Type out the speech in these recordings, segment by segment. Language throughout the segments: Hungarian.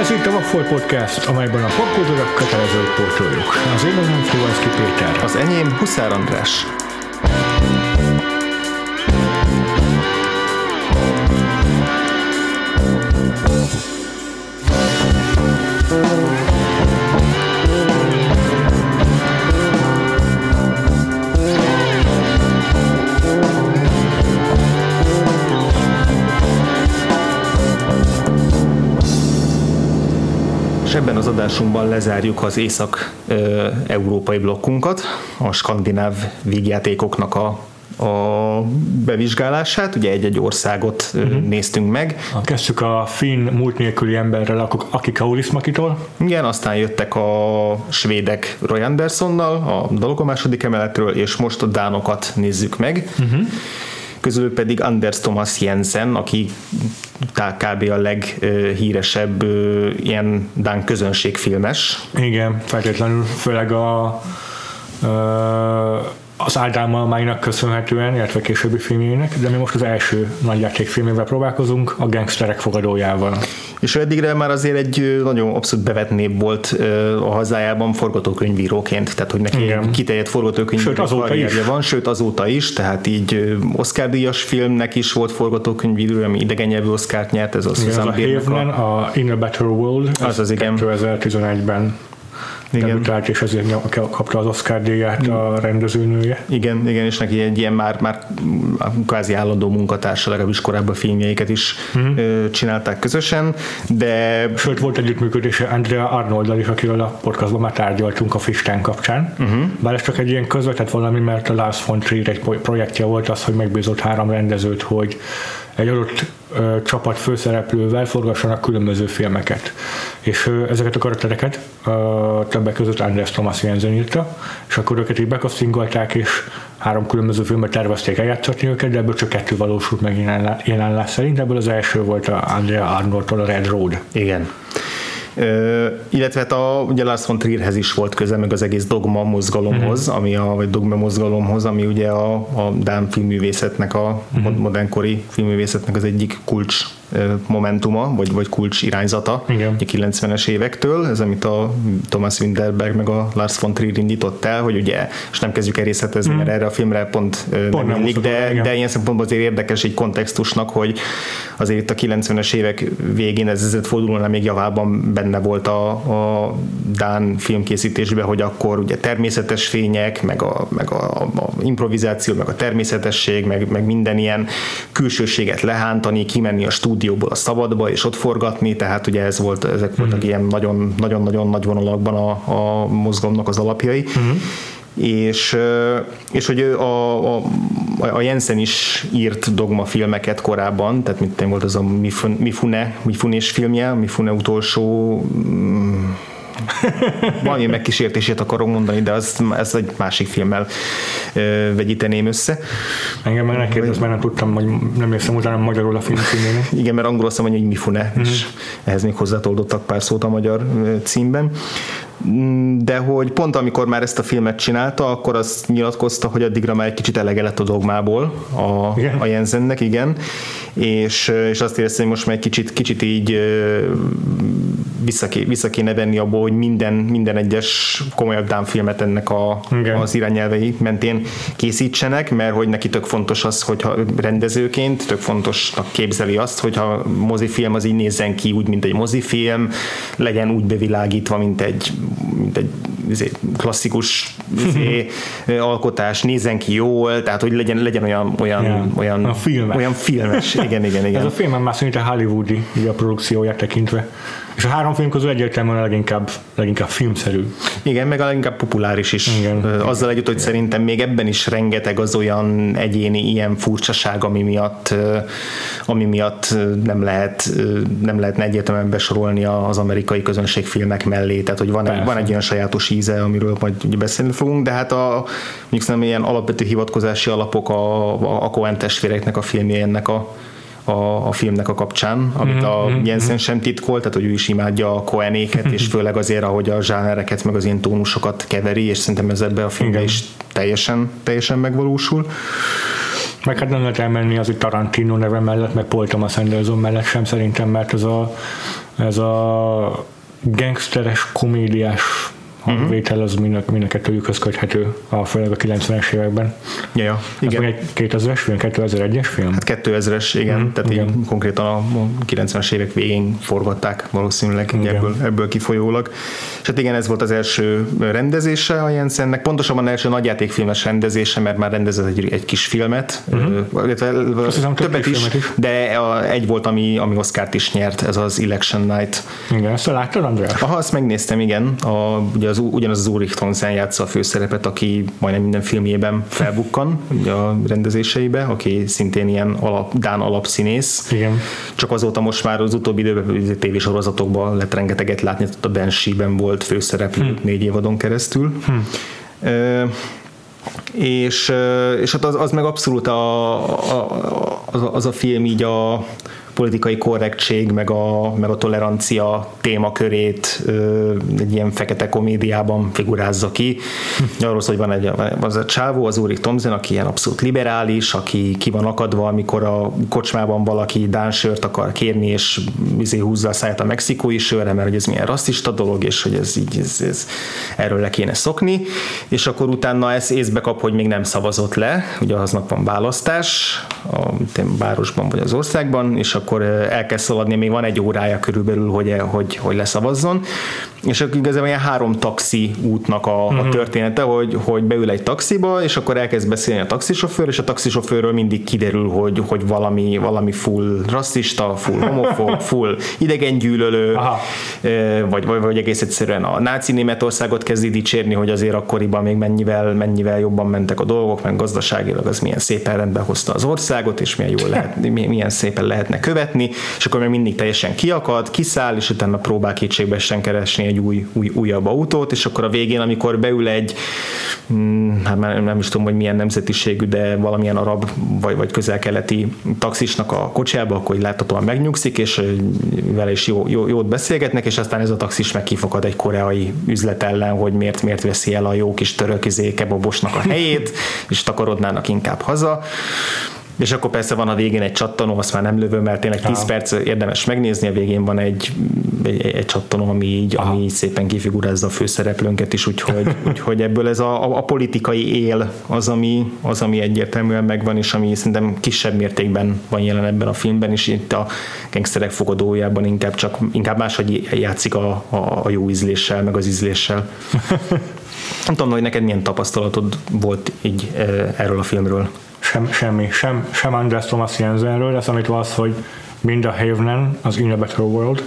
Ez itt a Vagfolt Podcast, amelyben a popkultúra kötelező pótoljuk. Az én nevem Frivalszki Péter. Az enyém Huszár András. És ebben az adásunkban lezárjuk az észak-európai blokkunkat, a skandináv vígjátékoknak a a bevizsgálását, ugye egy-egy országot uh-huh. néztünk meg. Kezdtük a finn múlt nélküli emberrel, Aki Kaurismakitól. Igen, aztán jöttek a svédek Roy Andersonnal, a dalok a második emeletről, és most a dánokat nézzük meg. Uh-huh közül pedig Anders Thomas Jensen, aki kb. a leghíresebb ilyen Dán közönségfilmes. Igen, feltétlenül, főleg a, az Ádám Malmánynak köszönhetően, illetve későbbi filmjének, de mi most az első nagyjátékfilmével próbálkozunk, a Gangsterek fogadójával. És eddigre már azért egy nagyon abszolút bevetnébb volt a hazájában forgatókönyvíróként, tehát hogy neki Igen. kiterjedt forgatókönyvíró is. van, sőt azóta is, tehát így Oscar díjas filmnek is volt forgatókönyvíró, ami idegen nyelvű Oscar-t nyert, ez az igen, Susan a, a, a In a Better World, az az igen. 2011-ben igen. debütált, és ezért kapta az Oscar díját a rendezőnője. Igen, igen, és neki egy ilyen már, már kvázi állandó munkatársa, legalábbis korábban filmjeiket is uh-huh. csinálták közösen, de... Sőt, volt együttműködése Andrea Arnoldal is, akiről a podcastban már tárgyaltunk a Fistán kapcsán. Uh-huh. Bár ez csak egy ilyen közvetett valami, mert a Lars von Trier egy projektje volt az, hogy megbízott három rendezőt, hogy egy adott ö, csapat főszereplővel forgassanak különböző filmeket. És ö, ezeket a karaktereket ö, többek között András Thomas Jensen írta, és akkor őket így bekasztingolták, és három különböző filmet tervezték eljátszatni őket, de ebből csak kettő valósult meg jelenlás szerint, ebből az első volt a Andrea Arnoldtól a Red Road. Igen. Ö, illetve hát a, ugye Lars von Trierhez is volt köze, meg az egész dogma mozgalomhoz, uh-huh. ami a, vagy dogma mozgalomhoz, ami ugye a, a Dán filmművészetnek, a uh-huh. modernkori filmművészetnek az egyik kulcs momentuma, vagy, vagy kulcs irányzata Igen. a 90-es évektől, ez amit a Thomas Winterberg meg a Lars von Trier indított el, hogy ugye, és nem kezdjük el részletezni, mm. mert erre a filmre pont, pont nem illik, de, de ilyen szempontból azért érdekes egy kontextusnak, hogy azért itt a 90-es évek végén ez ezredfordulónál még javában benne volt a, a Dán filmkészítésben, hogy akkor ugye természetes fények, meg a, meg a, a improvizáció, meg a természetesség, meg, meg minden ilyen külsőséget lehántani, kimenni a stúdió stúdióból a szabadba, és ott forgatni, tehát ugye ez volt, ezek voltak uh-huh. ilyen nagyon-nagyon nagy vonalakban a, a mozgalomnak az alapjai. Uh-huh és, és hogy a, a, a Jensen is írt dogma filmeket korábban, tehát mint volt az a Mifune, Mifunés filmje, Mifune utolsó mm, valami megkísértését akarok mondani, de az, ez egy másik filmmel ö, vegyíteném össze. Engem meg nekérdez, mert nem tudtam, hogy nem érszem utána magyarul a film címének. Igen, mert angolul azt mondja, hogy Mifune, mm-hmm. és ehhez még hozzátoldottak pár szót a magyar címben de hogy pont amikor már ezt a filmet csinálta, akkor azt nyilatkozta, hogy addigra már egy kicsit elege lett a dogmából a, igen. a Jensennek, igen, és, és azt érezte, hogy most már egy kicsit, kicsit így vissza, vissza kéne venni abból, hogy minden, minden egyes komolyabb filmet ennek a, az irányelvei mentén készítsenek, mert hogy neki tök fontos az, hogyha rendezőként tök fontosnak képzeli azt, hogyha mozifilm az így nézzen ki úgy, mint egy mozifilm, legyen úgy bevilágítva, mint egy mint egy izé, klasszikus izé, alkotás, nézzen ki jól, tehát hogy legyen, legyen olyan, olyan, yeah. olyan, a filmes. olyan filmes. Igen, igen, igen. Ez a film már szinte hollywoodi a produkcióját tekintve. És a három film közül egyértelműen a leginkább, leginkább filmszerű. Igen, meg a leginkább populáris is. Igen. Azzal együtt, hogy szerintem még ebben is rengeteg az olyan egyéni ilyen furcsaság, ami miatt, ami miatt nem lehet nem lehetne egyértelműen besorolni az amerikai közönségfilmek mellé. Tehát, hogy van, egy, van egy olyan sajátos íze, amiről majd beszélni fogunk, de hát a mondjuk szerintem ilyen alapvető hivatkozási alapok a, a, a Coen testvéreknek a filmje ennek a a, a filmnek a kapcsán, amit mm-hmm. a mhm, Jensen mhm. sem titkolt, tehát hogy ő is imádja a koenéket, és főleg azért, ahogy a zsánereket, meg az ilyen tónusokat keveri, és szerintem ez ebbe a filmbe is teljesen, teljesen megvalósul. Meg hát nem lehet elmenni az, hogy Tarantino neve mellett, meg Paul Thomas Anderson mellett sem szerintem, mert az a ez a gangsteres, komédiás hangvétel az mind, mind a kettőjükhöz köthető, a, főleg a 90-es években. Ja, ja, igen. Ez egy 2000-es film, 2001-es film? Hát 2000-es, igen, mm, tehát igen. Így konkrétan a 90-es évek végén forgatták valószínűleg igen. ebből, ebből kifolyólag. És hát igen, ez volt az első rendezése a Jensennek, pontosabban első nagyjátékfilmes rendezése, mert már rendezett egy, egy kis filmet, uh-huh. hiszem, többet is, is, de a, egy volt, ami, ami Oscar-t is nyert, ez az Election Night. Igen, ezt láttad, András? Aha, azt megnéztem, igen. A, ugye az, ugyanaz az Ulrich Thomsen játsza a főszerepet, aki majdnem minden filmjében felbukkan a rendezéseibe, aki szintén ilyen alap, Dán alapszínész. Igen. Csak azóta most már az utóbbi időben tévésorozatokban lett rengeteget látni, a Banshee-ben volt főszereplő hmm. négy évadon keresztül. Hmm. Uh, és, és hát az, az meg abszolút a, a, az, a, az a film így a, politikai korrektség, meg a, meg a tolerancia témakörét egy ilyen fekete komédiában figurázza ki. Arról szól, hogy van egy az a csávó, az Úrik Tomzen, aki ilyen abszolút liberális, aki ki van akadva, amikor a kocsmában valaki dánsört akar kérni, és izé húzza a száját a mexikói sörre, mert hogy ez milyen rasszista dolog, és hogy ez így, ez, ez, erről le kéne szokni, és akkor utána ez észbe kap, hogy még nem szavazott le, ugye aznap van választás a városban vagy az országban, és akkor el kell szaladni, még van egy órája körülbelül, hogy, hogy, hogy leszavazzon, és akkor igazából ilyen három taxi útnak a, a mhm. története, hogy, hogy beül egy taxiba, és akkor elkezd beszélni a taxisofőr, és a taxisofőrről mindig kiderül, hogy, hogy valami, valami full rasszista, full homofób, full idegengyűlölő, vagy, vagy, vagy egész egyszerűen a náci Németországot kezdi dicsérni, hogy azért akkoriban még mennyivel, mennyivel jobban mentek a dolgok, meg gazdaságilag az milyen szépen rendbe hozta az országot, és milyen jól lehet, milyen szépen lehetne követni, és akkor még mindig teljesen kiakad, kiszáll, és utána próbál kétségbeesen keresni egy új, új, újabb autót, és akkor a végén, amikor beül egy, mm, hát nem is tudom, hogy milyen nemzetiségű, de valamilyen arab vagy, vagy közel-keleti taxisnak a kocsiába, akkor láthatóan megnyugszik, és vele is jó, jó, jót beszélgetnek, és aztán ez a taxis meg kifakad egy koreai üzlet ellen, hogy miért, miért veszi el a jó kis török izé, kebabosnak a helyét, és takarodnának inkább haza. És akkor persze van a végén egy csattanó, azt már nem lövöm, mert tényleg 10 Aha. perc érdemes megnézni, a végén van egy, egy, egy csattanó, ami így, ami így szépen kifigurázza a főszereplőnket is, úgyhogy, úgyhogy ebből ez a, a, a, politikai él az ami, az, ami egyértelműen megvan, és ami szerintem kisebb mértékben van jelen ebben a filmben, és itt a gangsterek fogadójában inkább csak inkább máshogy játszik a, a, a jó ízléssel, meg az ízléssel. Nem tudom, hogy neked milyen tapasztalatod volt így erről a filmről sem, semmi, sem, sem András Thomas Jensenről, de számítva az, hogy mind a Haven, az In a Better World,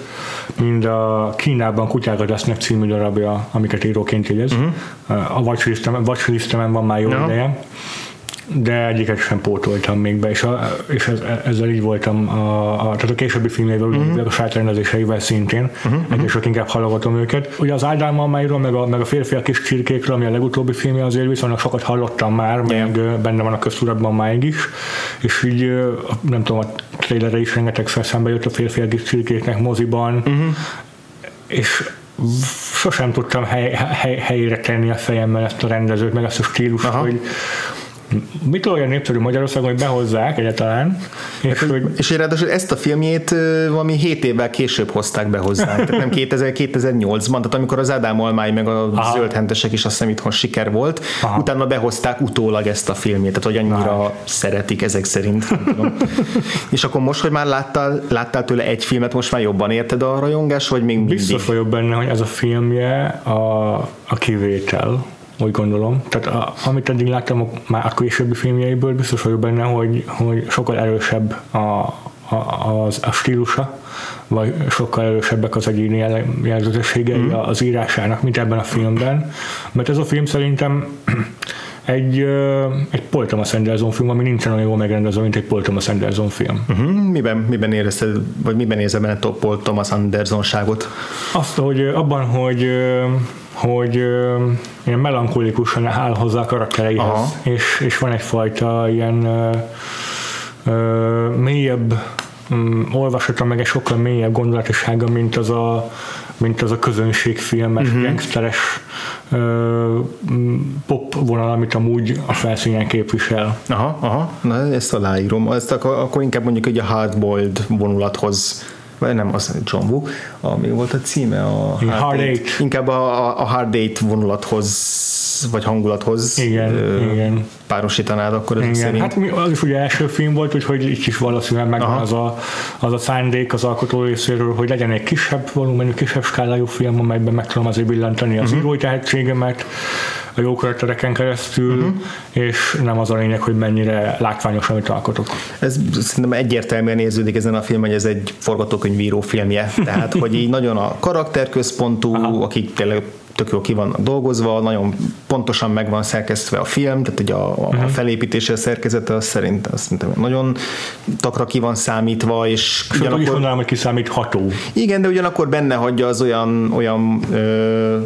mind a Kínában kutyákat lesznek című darabja, amiket íróként jegyez. Uh-huh. A watchlistemen van már jó no. ideje de egyiket sem pótoltam még be, és, a, és ez, ezzel így voltam a, a, tehát a későbbi filmjével, uh-huh. a saját rendezéseivel szintén, uh-huh. egyre sok inkább hallgatom őket. Ugye az Ádám Mamáiról, meg a, meg a férfi a kis csirkékről, ami a legutóbbi filmje, azért viszonylag sokat hallottam már, yeah. meg benne van a köztudatban máig is, és így nem tudom, a trailerre is rengetegszer szembe jött a férfi a kis csirkéknek moziban, uh-huh. és sosem tudtam hely, hely, helyére tenni a fejemmel ezt a rendezőt, meg ezt a stílust, Aha. hogy, mit olyan népszerű Magyarországon, hogy behozzák egyáltalán. És, hát, hogy... és ráadásul ezt a filmjét valami 7 évvel később hozták be hozzá, tehát nem 2000, 2008-ban, tehát amikor az Ádám Almány meg a Aha. Zöldhentesek is azt hiszem itthon siker volt, Aha. utána behozták utólag ezt a filmjét, tehát hogy annyira Aha. szeretik ezek szerint. és akkor most, hogy már láttál, láttál tőle egy filmet, most már jobban érted a rajongás, vagy még mindig? Biztos vagyok benne, hogy ez a filmje a, a kivétel úgy gondolom. Tehát a, amit eddig láttam már a későbbi filmjeiből, biztos vagyok benne, hogy, hogy sokkal erősebb a, a, az, a stílusa, vagy sokkal erősebbek az egyéni jelzetességei mm. az írásának, mint ebben a filmben. Mert ez a film szerintem egy, egy Paul Thomas Anderson film, ami nincsen olyan jól megrendezve, mint egy Paul Thomas Anderson film. Uh-huh. Miben, miben érezted, vagy miben érzed benne a Paul Thomas Anderson-ságot? Azt, hogy abban, hogy hogy ilyen melankolikusan áll hozzá a karaktereihez, Aha. és, és van egyfajta ilyen ö, ö, mélyebb um, olvasata, meg egy sokkal mélyebb gondolatisága, mint az a, mint az a közönségfilmes, uh-huh. gangsteres ö, pop vonal, amit amúgy a felszínen képvisel. Aha, aha, na ezt aláírom. Ezt akkor, akkor inkább mondjuk egy a hardboiled vonulathoz vagy nem, az John Woo, ami volt a címe, a Hard, Hard Eight. Eight. Inkább a, a Hard Eight vonulathoz vagy hangulathoz igen, ö, igen. párosítanád akkor szerint. Hát az is ugye első film volt, úgyhogy itt is valószínűleg megvan az a, az a szándék az alkotó részéről, hogy legyen egy kisebb volumenű, kisebb skálájú film, amelyben meg tudom azért billantani az uh-huh. írói tehetségemet, a jó karaktereken keresztül, uh-huh. és nem az a lényeg, hogy mennyire látványos, amit alkotok. Ez szerintem egyértelműen érződik ezen a film, hogy ez egy forgatókönyvíró filmje. Tehát, hogy így nagyon a karakterközpontú, Aha. akik tényleg tök jól ki van dolgozva, nagyon pontosan meg van szerkesztve a film, tehát ugye a, a uh-huh. felépítése, a szerkezete az szerint az szerintem nagyon takra ki van számítva, és Sőt, ugyanakkor... is mondanám, hogy kiszámítható. Igen, de ugyanakkor benne hagyja az olyan, olyan ö,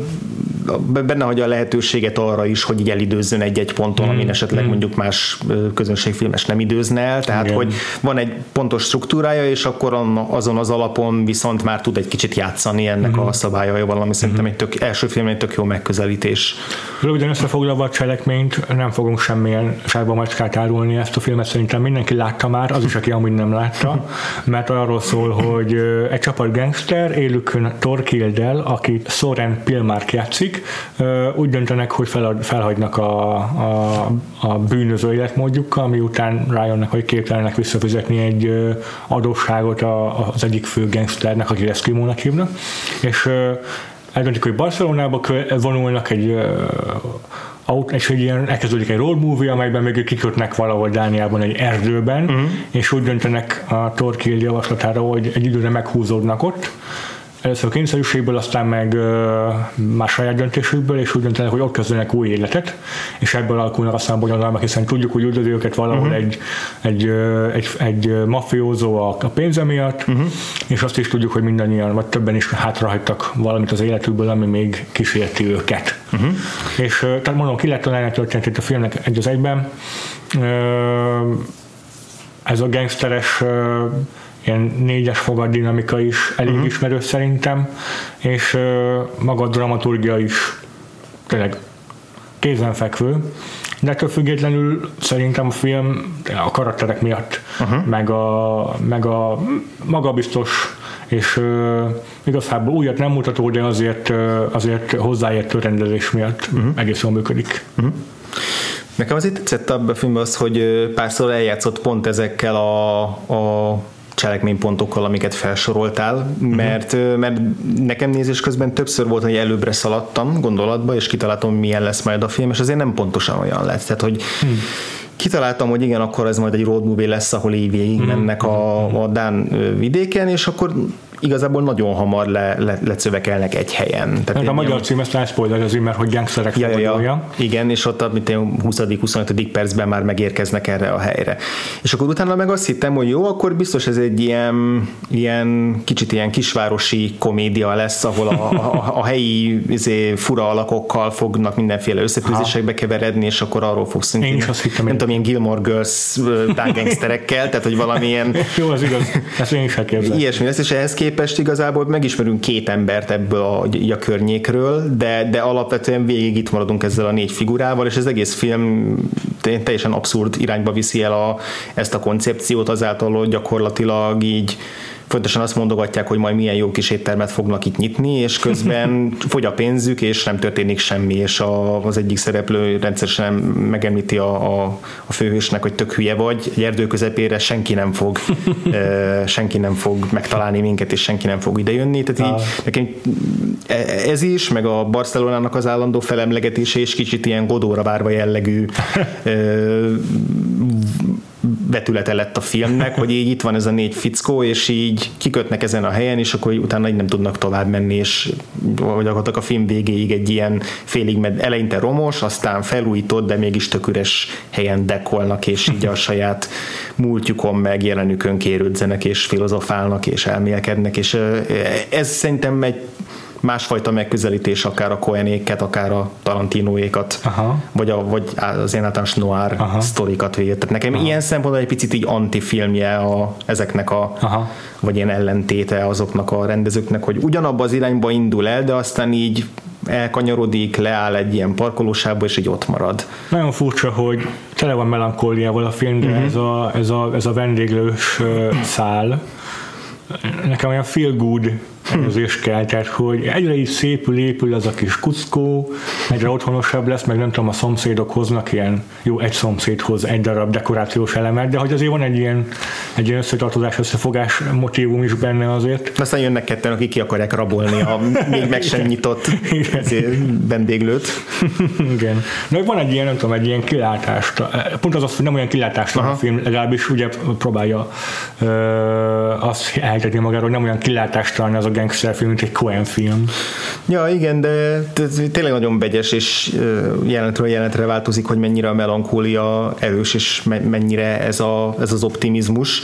benne hagyja a lehetőséget arra is, hogy így elidőzzön egy-egy ponton, mm, amin esetleg mm. mondjuk más közönségfilmes nem időzne el, tehát Igen. hogy van egy pontos struktúrája, és akkor azon az alapon viszont már tud egy kicsit játszani ennek mm. a szabályaival, ami szerintem mm. egy tök, első film egy tök jó megközelítés. Röviden összefoglalva a cselekményt, nem fogunk semmilyen sárba macskát árulni ezt a filmet, szerintem mindenki látta már, az is, aki amúgy nem látta, mert arról szól, hogy egy csapat gangster élükön Torkildel, aki Soren Pilmark játszik, úgy döntenek, hogy felad, felhagynak a, a, a bűnöző életmódjukkal, miután rájönnek, hogy képtelenek visszafizetni egy adósságot az egyik fő gangsternek, aki Eskimónak hívnak, és eldöntik, hogy Barcelonába vonulnak egy és egy ilyen, elkezdődik egy road movie, amelyben még kikötnek valahol Dániában egy erdőben, uh-huh. és úgy döntenek a Torquil javaslatára, hogy egy időre meghúzódnak ott, először a kényszerűségből, aztán meg más saját döntésükből, és úgy döntenek, hogy ott kezdenek új életet, és ebből alakulnak aztán bonyolalmak, hiszen tudjuk, hogy üldözi őket valahol uh-huh. egy, egy, egy, egy mafiózó a, a pénze miatt, uh-huh. és azt is tudjuk, hogy mindannyian, vagy többen is hátrahagytak valamit az életükből, ami még kísérti őket. Uh-huh. És tehát mondom, ki lehet találni a történetét a filmnek egy az egyben. Ez a gangsteres ilyen négyes fogad dinamika is elég uh-huh. ismerős szerintem, és maga a dramaturgia is tényleg kézenfekvő, de ettől függetlenül szerintem a film a karakterek miatt, uh-huh. meg, a, meg a magabiztos és uh, igazából újat nem mutató, de azért, uh, azért hozzáértő rendezés miatt uh-huh. egész jól működik. Uh-huh. Nekem azért tetszett a filmben az, hogy párszor eljátszott pont ezekkel a, a cselekménypontokkal, amiket felsoroltál, mert, uh-huh. mert nekem nézés közben többször volt, hogy előbbre szaladtam gondolatba, és kitaláltam, milyen lesz majd a film, és azért nem pontosan olyan lett. Tehát, hogy hmm kitaláltam, hogy igen, akkor ez majd egy road movie lesz, ahol így végig hmm. mennek a, a Dán vidéken, és akkor igazából nagyon hamar le, le, lecövekelnek egy helyen. Tehát a magyar cím ezt azért, mert hogy gangsterek ja, ja, ja. Igen, és ott a 20.-25. percben már megérkeznek erre a helyre. És akkor utána meg azt hittem, hogy jó, akkor biztos ez egy ilyen, ilyen kicsit ilyen kisvárosi komédia lesz, ahol a, a, a helyi izé, fura alakokkal fognak mindenféle összetűzésekbe keveredni, és akkor arról fogsz Én is azt hittem, nem tudom, ilyen Gilmore Girls tángengszterekkel, tehát hogy valamilyen... jó, az igaz, ezt én is elképzelem. Ilyesmi lesz, és ehhez képest igazából megismerünk két embert ebből a, a környékről, de, de alapvetően végig itt maradunk ezzel a négy figurával, és az egész film teljesen abszurd irányba viszi el a, ezt a koncepciót azáltal, hogy gyakorlatilag így fontosan azt mondogatják, hogy majd milyen jó kis éttermet fognak itt nyitni, és közben fogy a pénzük, és nem történik semmi, és a, az egyik szereplő rendszeresen megemlíti a, a, a főhősnek, hogy tök hülye vagy, egy erdő közepére senki nem fog senki nem fog megtalálni minket, és senki nem fog idejönni, tehát így nekem e, ez is, meg a Barcelonának az állandó felemlegetése, és kicsit ilyen Godóra várva jellegű vetülete lett a filmnek, hogy így itt van ez a négy fickó, és így kikötnek ezen a helyen, és akkor utána így nem tudnak tovább menni, és gyakorlatilag a film végéig egy ilyen félig med, eleinte romos, aztán felújított, de mégis tök helyen dekolnak, és így a saját múltjukon meg jelenükön kérődzenek, és filozofálnak, és elmélkednek, és ez szerintem egy másfajta megközelítés, akár a Cohenéket, akár a Tarantinoékat, Aha. vagy, a, vagy az én általános noir Aha. sztorikat véget. Tehát nekem Aha. ilyen szempontból egy picit így antifilmje a, ezeknek a, Aha. vagy ilyen ellentéte azoknak a rendezőknek, hogy ugyanabba az irányba indul el, de aztán így elkanyarodik, leáll egy ilyen parkolósába, és így ott marad. Nagyon furcsa, hogy tele van melankóliával a film, de uh-huh. ez, a, ez, a, ez a vendéglős szál, nekem olyan feel good érzés kell, tehát hogy egyre is szépül, épül az a kis kuckó, egyre otthonosabb lesz, meg nem tudom, a szomszédok hoznak ilyen, jó, egy szomszéd hoz egy darab dekorációs elemet, de hogy azért van egy ilyen, egy ilyen összetartozás, összefogás motivum is benne azért. Aztán jönnek ketten, akik ki akarják rabolni a még meg sem nyitott vendéglőt. Igen. De van egy ilyen, nem tudom, egy ilyen kilátás, pont az az, hogy nem olyan kilátás a film, legalábbis ugye próbálja ö, azt eltetni magáról, hogy nem olyan kilátástalan az a gangsterfilm, mint egy Coen film. Ja, igen, de tényleg nagyon begyes, és jelentről jelentre változik, hogy mennyire a melankólia erős, és mennyire ez, a, ez az optimizmus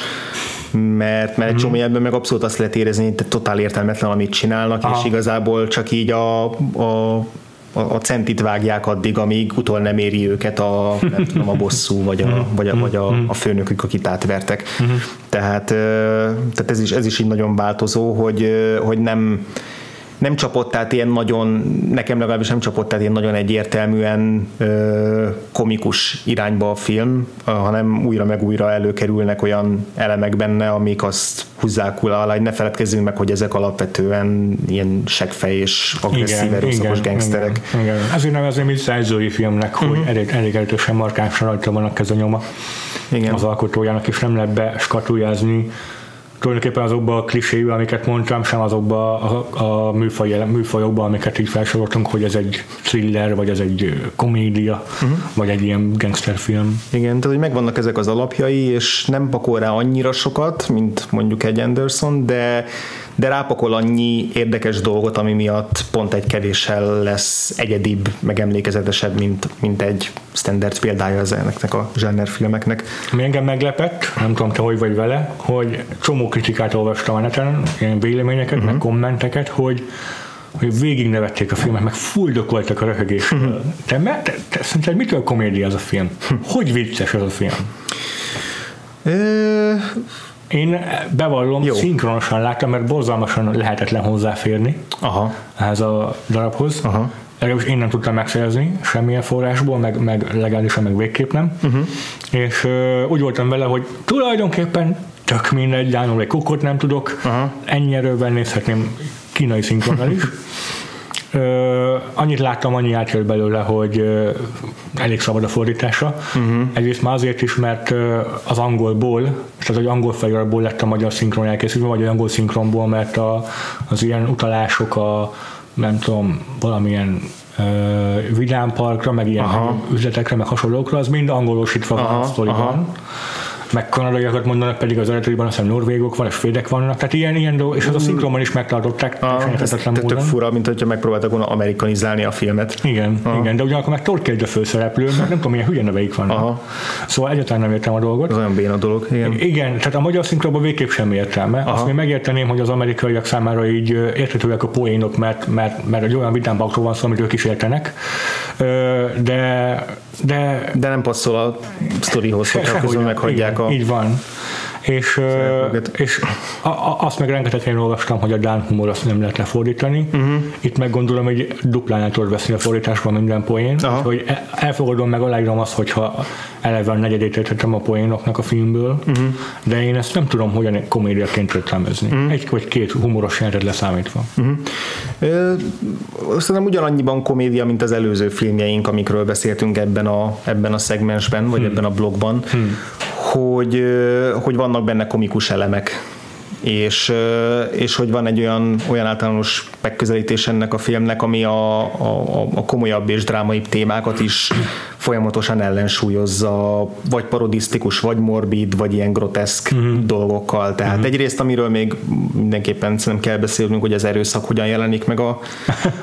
mert, mert egy csomó ebben meg abszolút azt lehet érezni, hogy totál értelmetlen, amit csinálnak, Aha. és igazából csak így a, a a centit vágják addig, amíg utol nem éri őket a, nem tudom, a bosszú, vagy a, vagy a, vagy a, a főnökük, akit átvertek. Tehát, tehát ez, is, ez is így nagyon változó, hogy, hogy nem, nem csapott át ilyen nagyon, nekem legalábbis nem csapott át ilyen nagyon egyértelműen ö, komikus irányba a film, hanem újra meg újra előkerülnek olyan elemek benne, amik azt húzzák alá, hogy ne feledkezzünk meg, hogy ezek alapvetően ilyen segfej és agresszív erőszakos gangsterek. Igen, igen. Ezért nevezném mint szerzői filmnek, uh-huh. hogy mhm. elég, elég erősen markánsan rajta vannak ez a nyoma igen. az alkotójának, és nem lehet be skatujázni tulajdonképpen azokba a kliséjű, amiket mondtam, sem azokba a, a műfaj, műfajokba, amiket így felsoroltunk, hogy ez egy thriller, vagy ez egy komédia, uh-huh. vagy egy ilyen gangsterfilm. Igen, tehát hogy megvannak ezek az alapjai, és nem pakol rá annyira sokat, mint mondjuk egy Anderson, de de rápakol annyi érdekes dolgot, ami miatt pont egy kevéssel lesz egyedibb, megemlékezetesebb, mint, mint egy standard példája az ennek a zsáner filmeknek. Mi engem meglepett, nem tudom te hogy vagy vele, hogy csomó kritikát olvastam a neten, ilyen véleményeket, uh-huh. meg mhm. kommenteket, hogy hogy végig nevették a filmet, meg fuldokoltak a röhögésről. Uh-huh. Te, te, te, te szerinted mitől komédia az a film? Hogy vicces az a film? Én bevallom, Jó. szinkronosan láttam, mert borzalmasan lehetetlen hozzáférni Aha. ehhez a darabhoz. Aha. Legalábbis én nem tudtam megszerezni semmilyen forrásból, meg, meg legálisan, meg végképp nem. Uh-huh. És uh, úgy voltam vele, hogy tulajdonképpen tök mindegy, Dánul egy kukot nem tudok, uh-huh. ennyi erőben nézhetném kínai szinkronnal is. Ö, annyit láttam, annyi átjött belőle, hogy ö, elég szabad a fordítása. Uh-huh. Egyrészt már azért is, mert ö, az angolból, tehát hogy angol feliratból lett a magyar szinkron elkészülve, vagy angol szinkronból, mert a, az ilyen utalások a nem tudom, valamilyen uh, vidámparkra, meg ilyen Aha. üzletekre, meg hasonlókra, az mind angolosítva van a sztoriban meg kanadaiakat mondanak, pedig az eredetiben azt hiszem norvégok van, és svédek vannak, tehát ilyen, ilyen dolgok, és az a szinkronban is megtartották. Ah, ez tök fura, mint hogyha megpróbáltak volna amerikanizálni a filmet. Igen, ah. igen, de ugyanakkor meg Torkéld a főszereplő, mert nem tudom, milyen hülye neveik vannak. Aha. Szóval egyáltalán nem értem a dolgot. Az olyan béna dolog, igen. Igen, tehát a magyar szinkronban végképp semmi értelme. Aha. Azt még megérteném, hogy az amerikaiak számára így érthetőek a poénok, mert, mert, mert egy olyan vitámbakról van szó, amit ők is értenek. De, de, de nem passzol a sztorihoz, hogyha közben meghagyják a... Így van. És, és a, a, azt meg rengeteg helyen olvastam, hogy a Dán humor azt nem lehet lefordítani. Uh-huh. Itt meg gondolom, hogy duplán el tudod veszni a fordításban minden poén. Aha. Hogy e, elfogadom meg, aláírom azt, hogyha eleve a negyedét értettem a poénoknak a filmből, uh-huh. de én ezt nem tudom hogyan komédiaként értelmezni. Uh-huh. Egy vagy két humoros jelentet leszámítva. Uh-huh. Ö, szerintem ugyanannyiban komédia, mint az előző filmjeink, amikről beszéltünk ebben a, ebben a szegmensben, vagy hmm. ebben a blogban. Hmm hogy, hogy vannak benne komikus elemek és, és hogy van egy olyan, olyan általános megközelítés ennek a filmnek, ami a, a, a komolyabb és drámaibb témákat is folyamatosan ellensúlyozza, vagy parodisztikus, vagy morbid, vagy ilyen groteszk uh-huh. dolgokkal. Tehát uh-huh. egyrészt, amiről még mindenképpen szerintem kell beszélnünk, hogy az erőszak hogyan jelenik meg a,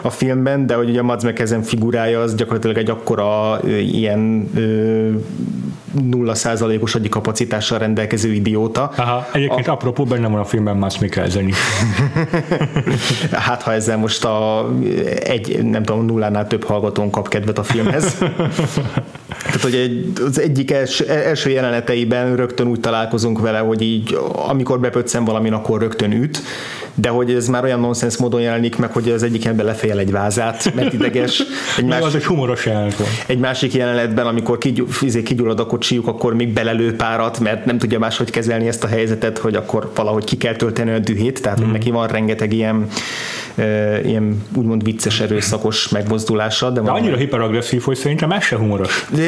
a filmben, de hogy ugye a Mads Mikkelsen figurája az gyakorlatilag egy akkora ilyen ö, nulla százalékos agyi kapacitással rendelkező idióta. Aha, egyébként a... apropó, benne van a filmben Mads Mikkelsen is. hát ha ezzel most a egy, nem tudom, nullánál több hallgatón kap kedvet a filmhez. Tehát, hogy egy, az egyik első, első jeleneteiben rögtön úgy találkozunk vele, hogy így amikor bepöccen valamin, akkor rögtön üt, de hogy ez már olyan nonsens módon jelenik meg, hogy az egyik ember lefejel egy vázát, mert ideges. Egy más, az egy humoros jelenet volt. Egy másik jelenetben, amikor izé kigyullad a kocsijuk, akkor még belelő párat, mert nem tudja máshogy kezelni ezt a helyzetet, hogy akkor valahogy ki kell tölteni a dühét, tehát mm. neki van rengeteg ilyen ilyen úgymond vicces, erőszakos megmozdulása. De, de annyira hiperagresszív, hogy szerintem ez se humoros. De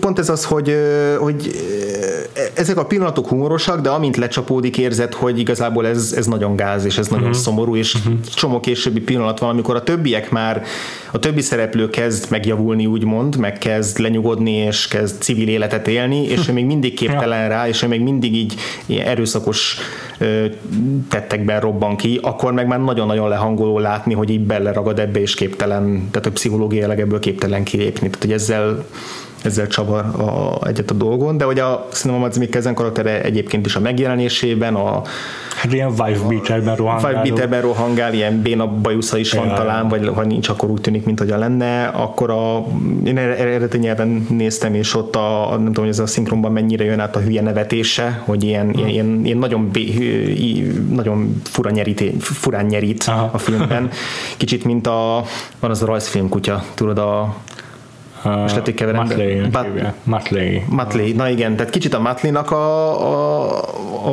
pont ez az, hogy, hogy ezek a pillanatok humorosak, de amint lecsapódik, érzed, hogy igazából ez, ez nagyon gáz, és ez nagyon uh-huh. szomorú, és uh-huh. csomó későbbi pillanat van, amikor a többiek már, a többi szereplő kezd megjavulni, úgymond, meg kezd lenyugodni, és kezd civil életet élni, és ő még mindig képtelen rá, és ő még mindig így erőszakos tettekben robban ki, akkor meg már nagyon-nagyon lehangoló látni, hogy így beleragad ebbe, és képtelen, tehát a pszichológiailag ebből képtelen kilépni. Tehát, hogy ezzel ezzel csavar a, egyet a dolgon, de hogy a, szerintem a Mads Mikkelsen karaktere egyébként is a megjelenésében, a Hát ilyen wife beaterben rohangál. Wife beaterben rohangál, ilyen béna bajusza is van ja. talán, vagy ha nincs, akkor úgy tűnik, mint hogy a lenne. Akkor a, én eredeti nyelven néztem, és ott a, nem tudom, hogy ez a szinkronban mennyire jön át a hülye nevetése, hogy ilyen, hmm. ilyen, ilyen nagyon, bé, nagyon fura nyerít, furán nyerít Aha. a filmben. Kicsit, mint a, van az a rajzfilm kutya, tudod, a most lehet, hogy keverem. Matley. Matley. Na igen, tehát kicsit a Matley-nak a, a,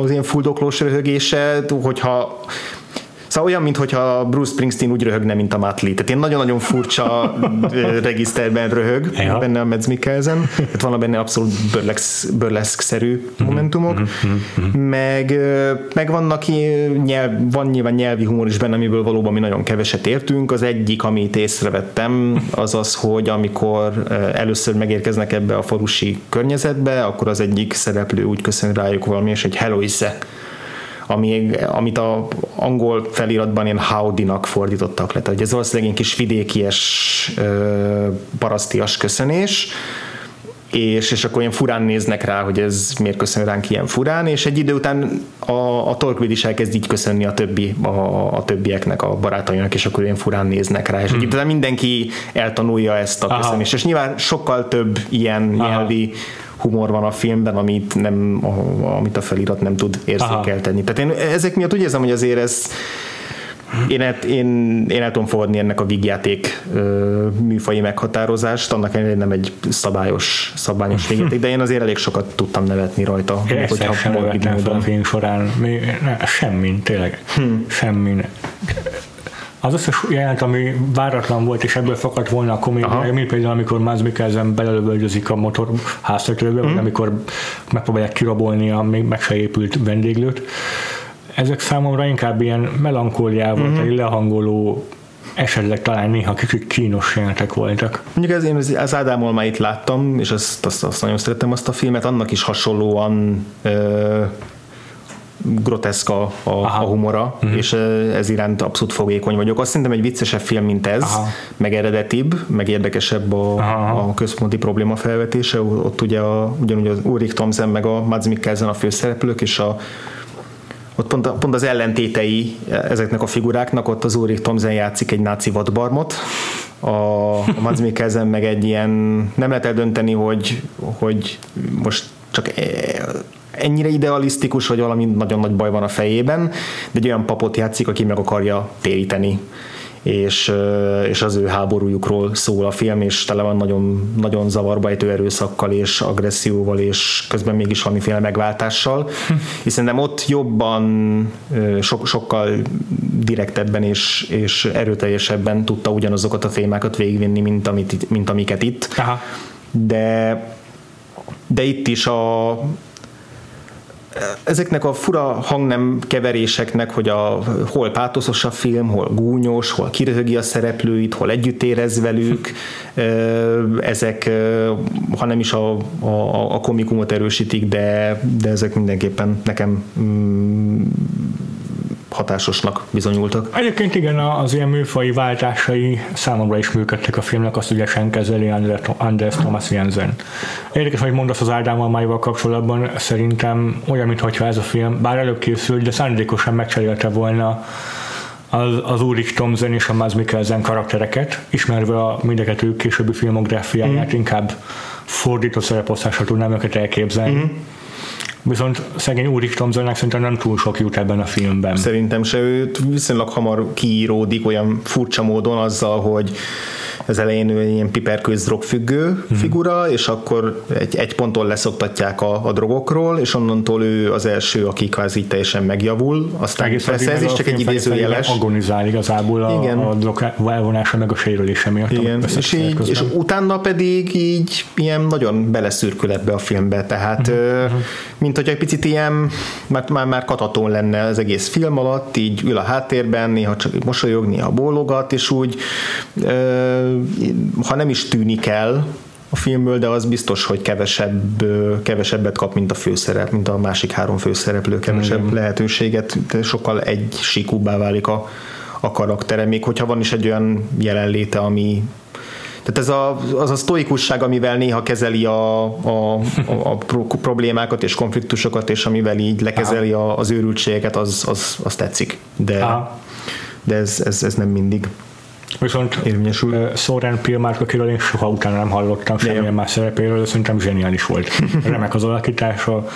az ilyen fuldoklós röhögése, hogyha Szóval olyan, mintha Bruce Springsteen úgy röhögne, mint a Matt Lee. Tehát ilyen nagyon-nagyon furcsa regiszterben röhög ja. benne a Mads Mikkelsen. Tehát van benne abszolút burleszk-szerű mm-hmm. momentumok. Mm-hmm. Meg, meg vannak nyelv, van nyilván nyelvi humor is benne, amiből valóban mi nagyon keveset értünk. Az egyik, amit észrevettem, az az, hogy amikor először megérkeznek ebbe a falusi környezetbe, akkor az egyik szereplő úgy köszön rájuk valami, és egy hello is ami, amit a angol feliratban ilyen howdy-nak fordítottak le. Tehát ez valószínűleg egy kis vidékies, parasztias köszönés, és, és akkor ilyen furán néznek rá, hogy ez miért köszön ránk ilyen furán, és egy idő után a, a Torquid is elkezd így köszönni a többi, a, a többieknek, a barátainak, és akkor ilyen furán néznek rá, és hmm. egy után mindenki eltanulja ezt a köszönést, és nyilván sokkal több ilyen Aha. nyelvi humor van a filmben, amit, nem, amit a felirat nem tud érzékeltetni. Tehát én ezek miatt úgy érzem, hogy azért ez én, el, én, én el tudom fogadni ennek a vígjáték műfai meghatározást, annak ellenére nem egy szabályos, szabályos vígjáték, de én azért elég sokat tudtam nevetni rajta. Én hogyha sem nevettem a film során, mi, ne, semmi, tényleg, hmm. semmi az összes jelent, ami váratlan volt, és ebből fakadt volna a komédia, mint például amikor Mads Mikkelsen belelövöldözik a motor háztetőbe, mm. vagy amikor megpróbálják kirabolni a még meg se épült vendéglőt. Ezek számomra inkább ilyen melankóliával, mm-hmm. egy lehangoló esetleg talán néha kicsit kínos jelenetek voltak. Mondjuk ez, én az Ádámol már itt láttam, és azt, azt, azt nagyon szerettem azt a filmet, annak is hasonlóan ö, groteszk a, a, a humora, uh-huh. és ez iránt abszolút fogékony vagyok. Azt szerintem egy viccesebb film, mint ez, Aha. meg eredetibb, meg érdekesebb a, a központi probléma felvetése. Ott ugye a, ugyanúgy az Ulrich Thomsen meg a Mads Mikkelsen a főszereplők, és a ott pont, pont az ellentétei ezeknek a figuráknak, ott az Ulrich Thomsen játszik egy náci vadbarmot, a, a Mads Mikkelsen meg egy ilyen, nem lehet eldönteni, hogy, hogy most csak ennyire idealisztikus, hogy valami nagyon nagy baj van a fejében, de egy olyan papot játszik, aki meg akarja téríteni és, és az ő háborújukról szól a film, és tele van nagyon, nagyon zavarba ejtő erőszakkal és agresszióval, és közben mégis valamiféle megváltással, hiszen nem ott jobban, so, sokkal direktebben és, és erőteljesebben tudta ugyanazokat a témákat végigvinni, mint, amit, mint amiket itt. Aha. De de itt is a, ezeknek a fura hangnem keveréseknek, hogy a, hol pátoszos a film, hol gúnyos, hol kiröhögi a szereplőit, hol együtt érez velük, ezek, ha nem is a, a, a komikumot erősítik, de, de ezek mindenképpen nekem mm, hatásosnak bizonyultak. Egyébként igen, az ilyen műfai váltásai számomra is működtek a filmnek, azt ügyesen kezeli Anders Thomas Jensen. Érdekes, hogy mondasz az Ádámmal májval kapcsolatban, szerintem olyan, mintha ez a film, bár előbb készült, de szándékosan megcserélte volna az, az Ulrich Thomsen és a Mads Mikkelsen karaktereket, ismerve a mindeket későbbi filmográfiáját, mm. inkább fordított szereposztásra tudnám őket elképzelni. Mm Viszont szegény Úrik Tomzonnak szerintem nem túl sok jut ebben a filmben. Szerintem se, ő viszonylag hamar kiíródik olyan furcsa módon azzal, hogy az elején ő ilyen piperkőz drogfüggő mm-hmm. figura, és akkor egy, egy ponton leszoktatják a, a drogokról, és onnantól ő az első, aki kvázi teljesen megjavul. Aztán Egész persze ez is csak egy idézőjeles. Agonizál igazából a, Igen. a drog elvonása meg a sérülése miatt. Igen, és, így, és utána pedig így ilyen nagyon beleszürkül ebbe a filmbe, tehát uh-huh. mint hogy egy picit ilyen, már, már, már katatón lenne az egész film alatt, így ül a háttérben, néha csak mosolyog, néha bólogat, és úgy ha nem is tűnik el a filmből, de az biztos, hogy kevesebb, kevesebbet kap, mint a főszerep, mint a másik három főszereplő, kevesebb Igen. lehetőséget, sokkal egy síkúbbá válik a, a karaktere, még hogyha van is egy olyan jelenléte, ami tehát ez a, az a sztoikusság, amivel néha kezeli a, a, a problémákat és konfliktusokat, és amivel így lekezeli a, az őrültségeket, az, az, az tetszik. De, de ez, ez, ez nem mindig. Viszont érvényesül. Soren Pilmark, akiről én soha utána nem hallottam semmilyen más szerepéről, de szerintem zseniális volt. Remek az alakítása.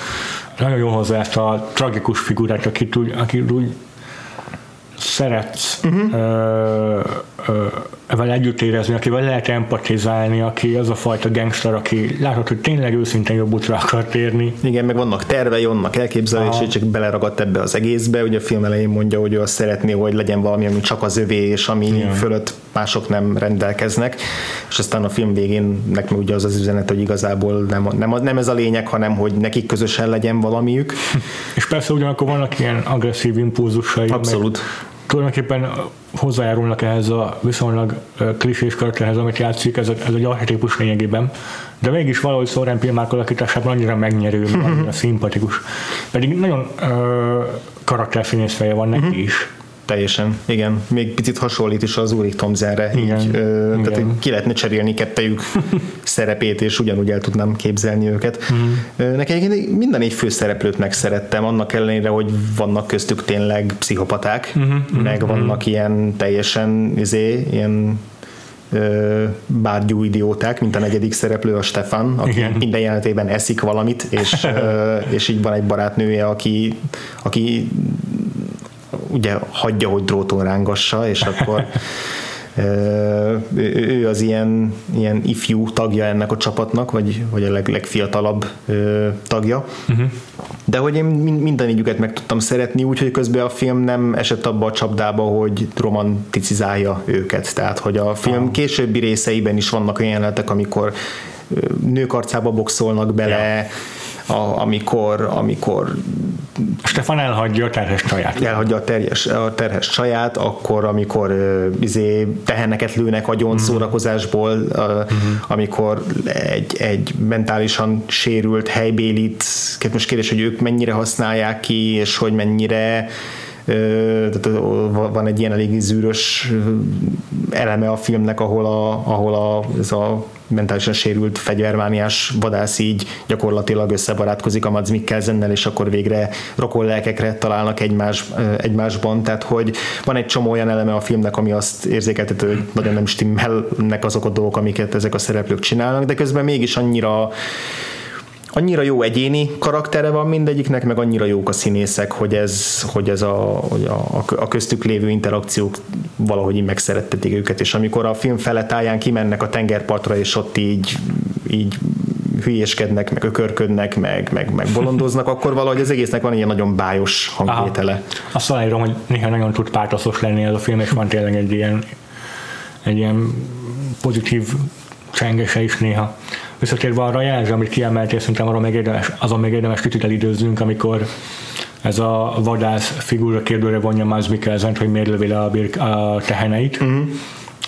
Nagyon jól hozzá ezt a tragikus figurát, akit úgy, akit úgy szeretsz uh-huh. ö, ö, vele együtt érezni, akivel lehet empatizálni, aki az a fajta gangster, aki látod, hogy tényleg őszintén jobb útra akar térni. Igen, meg vannak tervei, vannak elképzelései, csak beleragadt ebbe az egészbe. Ugye a film elején mondja, hogy ő azt szeretné, hogy legyen valami, ami csak az övé, és ami Igen. fölött mások nem rendelkeznek. És aztán a film végén nekem ugye az az üzenet, hogy igazából nem, nem, nem ez a lényeg, hanem hogy nekik közösen legyen valamiük. És persze ugyanakkor vannak ilyen agresszív impulzusai. Abszolút. Meg tulajdonképpen hozzájárulnak ehhez a viszonylag klisés karakterhez, amit játszik, ez, a, ez egy archetípus lényegében, de mégis valahogy Soren Pilmárk alakításában annyira megnyerő, annyira szimpatikus. Pedig nagyon ö, karakterszínész feje van neki uh-huh. is Teljesen, igen. Még picit hasonlít is az Úrik Tomzerre. Igen, így, ö, igen. Tehát ki lehetne cserélni kettejük szerepét, és ugyanúgy el tudnám képzelni őket. Uh-huh. Nekem minden egy főszereplőt megszerettem, annak ellenére, hogy vannak köztük tényleg pszichopaták, uh-huh, meg uh-huh. vannak ilyen teljesen izé, ilyen bárgyú idióták, mint a negyedik szereplő, a Stefan, aki Igen. minden jelenetében eszik valamit, és, és így van egy barátnője, aki, aki ugye hagyja, hogy dróton rángassa, és akkor ő az ilyen, ilyen ifjú tagja ennek a csapatnak, vagy, vagy a leg, legfiatalabb tagja. Uh-huh. De hogy én minden ügyüket meg tudtam szeretni, úgyhogy közben a film nem esett abba a csapdába, hogy romanticizálja őket. Tehát, hogy a film ah. későbbi részeiben is vannak olyan jelenetek, amikor nők arcába boxolnak bele, yeah a, amikor, amikor Stefan elhagyja a terhes csaját. Elhagyja a, terjes, a terhes csaját, akkor, amikor uh, izé, teheneket lőnek agyon mm. szórakozásból, uh, mm-hmm. amikor egy, egy mentálisan sérült helybélit, most kérdés, hogy ők mennyire használják ki, és hogy mennyire tehát van egy ilyen elég zűrös eleme a filmnek, ahol, a, ahol a, ez a mentálisan sérült fegyvermániás vadász így gyakorlatilag összebarátkozik a Mads Mikkelsennel, és akkor végre lelkekre találnak egymás, egymásban, tehát hogy van egy csomó olyan eleme a filmnek, ami azt érzékeltető, hogy nagyon nem stimmelnek azok a dolgok, amiket ezek a szereplők csinálnak, de közben mégis annyira annyira jó egyéni karaktere van mindegyiknek, meg annyira jók a színészek, hogy ez, hogy ez a, hogy a, a köztük lévő interakciók valahogy így megszerettetik őket, és amikor a film feletáján kimennek a tengerpartra, és ott így, így hülyéskednek, meg ökörködnek, meg, meg, meg bolondoznak, akkor valahogy az egésznek van ilyen nagyon bájos hangvétele. Aha. Azt aláírom, hogy néha nagyon tud pártaszos lenni ez a film, és van tényleg egy ilyen, egy ilyen pozitív csengese is néha. Visszatérve arra a jelző, amit kiemeltél, szerintem arra még érdemes, azon még érdemes kicsit elidőzzünk, amikor ez a vadász figura kérdőre vonja Miles mikkelsen hogy miért lövi le a, bir- a teheneit, uh-huh.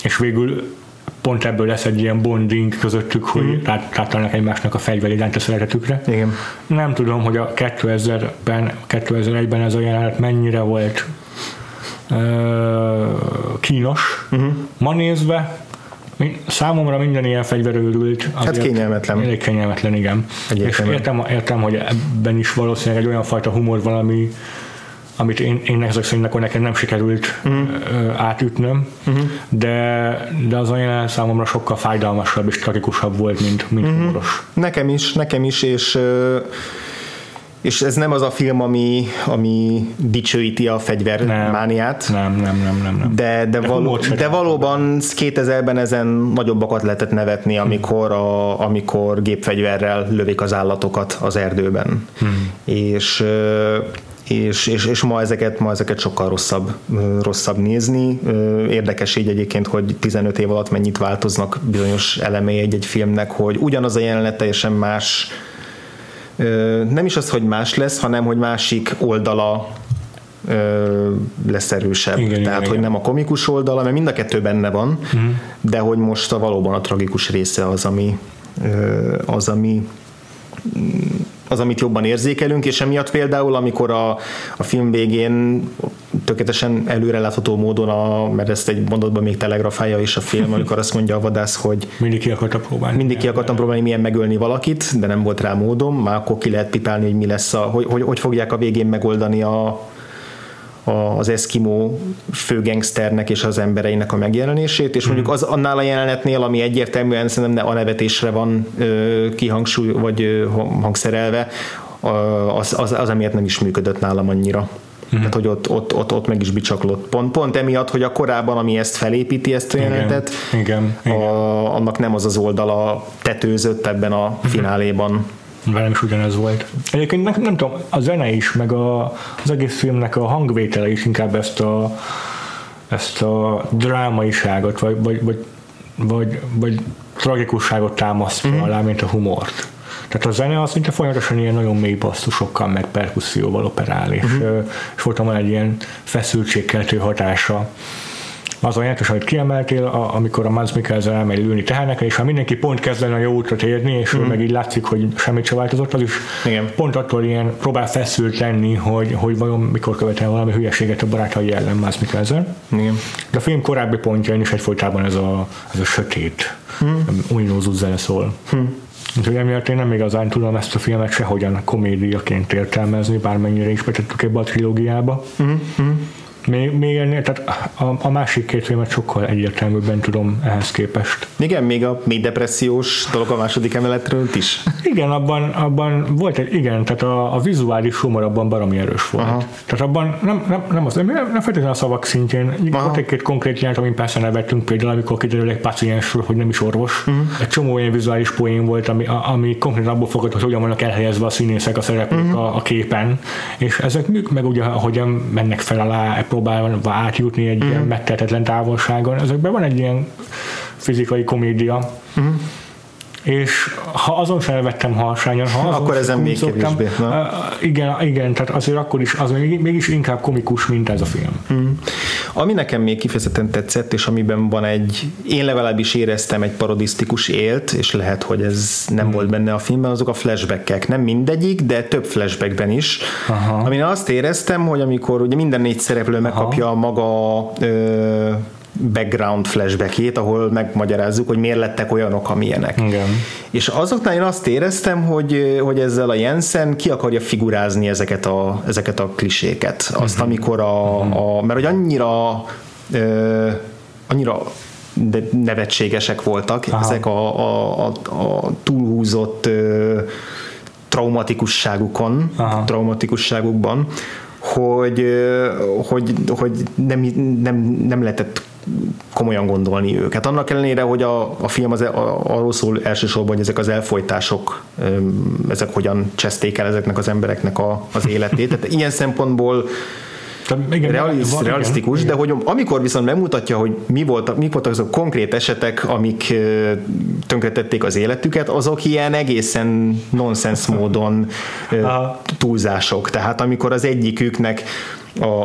és végül pont ebből lesz egy ilyen bonding közöttük, hogy mm. rátalálnak egymásnak a fegyver iránt a szeretetükre. Igen. Nem tudom, hogy a 2000-ben, 2001-ben ez a jelenet mennyire volt uh, kínos. Uh-huh. Ma nézve Számomra minden ilyen fegyverőrült. Hát kényelmetlen. Elég kényelmetlen, igen. És értem, értem, hogy ebben is valószínűleg egy olyan fajta humor valami, amit én, én ezek szerint akkor nekem nem sikerült uh-huh. átütnöm, uh-huh. de, de az olyan számomra sokkal fájdalmasabb és tragikusabb volt, mint, mint uh-huh. humoros. Nekem is, nekem is, és És ez nem az a film, ami, ami dicsőíti a fegyvermániát. Nem, nem, nem, nem. nem. De, de, való, de valóban 2000-ben ezen nagyobbakat lehetett nevetni, amikor, a, amikor gépfegyverrel lövik az állatokat az erdőben. Hmm. És és, és, és ma, ezeket, ma ezeket sokkal rosszabb, rosszabb nézni. Érdekes így egyébként, hogy 15 év alatt mennyit változnak bizonyos elemei egy-egy filmnek, hogy ugyanaz a jelenet teljesen más nem is az, hogy más lesz, hanem hogy másik oldala lesz erősebb. Igen, Tehát, igen, hogy nem a komikus oldala, mert mind a kettő benne van, uh-huh. de hogy most a valóban a tragikus része az, ami az, ami az, amit jobban érzékelünk, és emiatt például, amikor a, a film végén tökéletesen előrelátható módon, a, mert ezt egy mondatban még telegrafálja is a film, amikor azt mondja a vadász, hogy mindig ki akartam próbálni. Mindig ki akartam próbálni, milyen megölni valakit, de nem volt rá módom, már akkor ki lehet pipálni, hogy mi lesz a, hogy, hogy, hogy fogják a végén megoldani a, az Eskimo főgengszternek és az embereinek a megjelenését, és mondjuk az annál a jelenetnél, ami egyértelműen szerintem a nevetésre van kihangsúly, vagy hangszerelve, az, az, az emiatt nem is működött nálam annyira. Mm. Tehát, hogy ott, ott, ott, ott meg is bicsaklott. Pont, pont emiatt, hogy a korábban, ami ezt felépíti, ezt a jelenetet, igen, igen, igen. A, annak nem az az oldala tetőzött ebben a fináléban. Velem is ugyanez volt. Egyébként nem, nem tudom, a zene is, meg a, az egész filmnek a hangvétele is inkább ezt a, ezt a drámaiságot, vagy, vagy, vagy, vagy, vagy tragikusságot támasztja mm-hmm. alá, mint a humort. Tehát a zene az szinte folyamatosan ilyen nagyon mély basszusokkal, meg perkuszióval operál, és, uh-huh. és voltam egy ilyen feszültségkeltő hatása az a jelentős, amit kiemeltél, a, amikor a Mads Mikkelsen elmegy lőni tehernek, és ha mindenki pont kezdene a jó útra térni, és mm. meg így látszik, hogy semmit sem változott, az is Igen. pont attól ilyen próbál feszült lenni, hogy, hogy vajon mikor követel valami hülyeséget a barátai ellen Mads Mikkelsen. Igen. De a film korábbi pontjain is egyfolytában ez a, ez a sötét, mm. újnózó zene szól. Mm. Úgyhogy emiatt én nem igazán tudom ezt a filmet sehogyan komédiaként értelmezni, bármennyire is betettük ebbe a trilógiába. Mm-hmm. Még, még ennél, tehát a, a másik két filmet sokkal egyértelműbben tudom ehhez képest. Igen, még a mély depressziós dolog a második emeletről is. Igen, abban, abban volt egy, igen, tehát a, a vizuális humor abban baromi erős volt. Aha. Tehát abban nem, nem, nem, az, nem, nem feltétlenül a szavak szintjén, Aha. volt egy-két konkrét jelent, amin persze nevettünk, például amikor kiderül egy paciensről, hogy nem is orvos. Uh-huh. Egy csomó olyan vizuális poén volt, ami, ami konkrétan abból fogott, hogy hogyan vannak elhelyezve a színészek, a szereplők uh-huh. a, a, képen, és ezek meg ugye, ahogyan mennek fel alá, próbálva átjutni egy mm. ilyen megtehetetlen távolságon. Ezekben van egy ilyen fizikai komédia. Mm és ha azon felvettem harsányon, ha azon akkor ezen még szoktam, kevésbé. Uh, igen, igen, tehát azért akkor is, az még, mégis inkább komikus, mint ez a film. Hmm. Ami nekem még kifejezetten tetszett, és amiben van egy, én legalábbis éreztem egy parodisztikus élt, és lehet, hogy ez nem hmm. volt benne a filmben, azok a flashbackek. Nem mindegyik, de több flashbackben is. Aha. Amin azt éreztem, hogy amikor ugye minden négy szereplő megkapja Aha. maga ö, background flashbackét, ahol megmagyarázzuk, hogy miért lettek olyanok, amilyenek. Igen. És azoknál én azt éreztem, hogy, hogy ezzel a Jensen ki akarja figurázni ezeket a, ezeket a kliséket. Azt, uh-huh. amikor a, uh-huh. a, mert hogy annyira ö, annyira de nevetségesek voltak Aha. ezek a, a, a, a túlhúzott ö, traumatikusságukon, Aha. traumatikusságukban, hogy, hogy, hogy nem, nem, nem lehetett komolyan gondolni őket. Annak ellenére, hogy a, a film az, a, arról szól elsősorban, hogy ezek az elfolytások, ezek hogyan cseszték el ezeknek az embereknek a, az életét. Tehát ilyen szempontból igen, realiz, van, realisztikus, igen, de hogy amikor viszont megmutatja, hogy mi voltak, mi voltak azok konkrét esetek, amik tönkretették az életüket, azok ilyen egészen nonsens módon túlzások. Tehát amikor az egyiküknek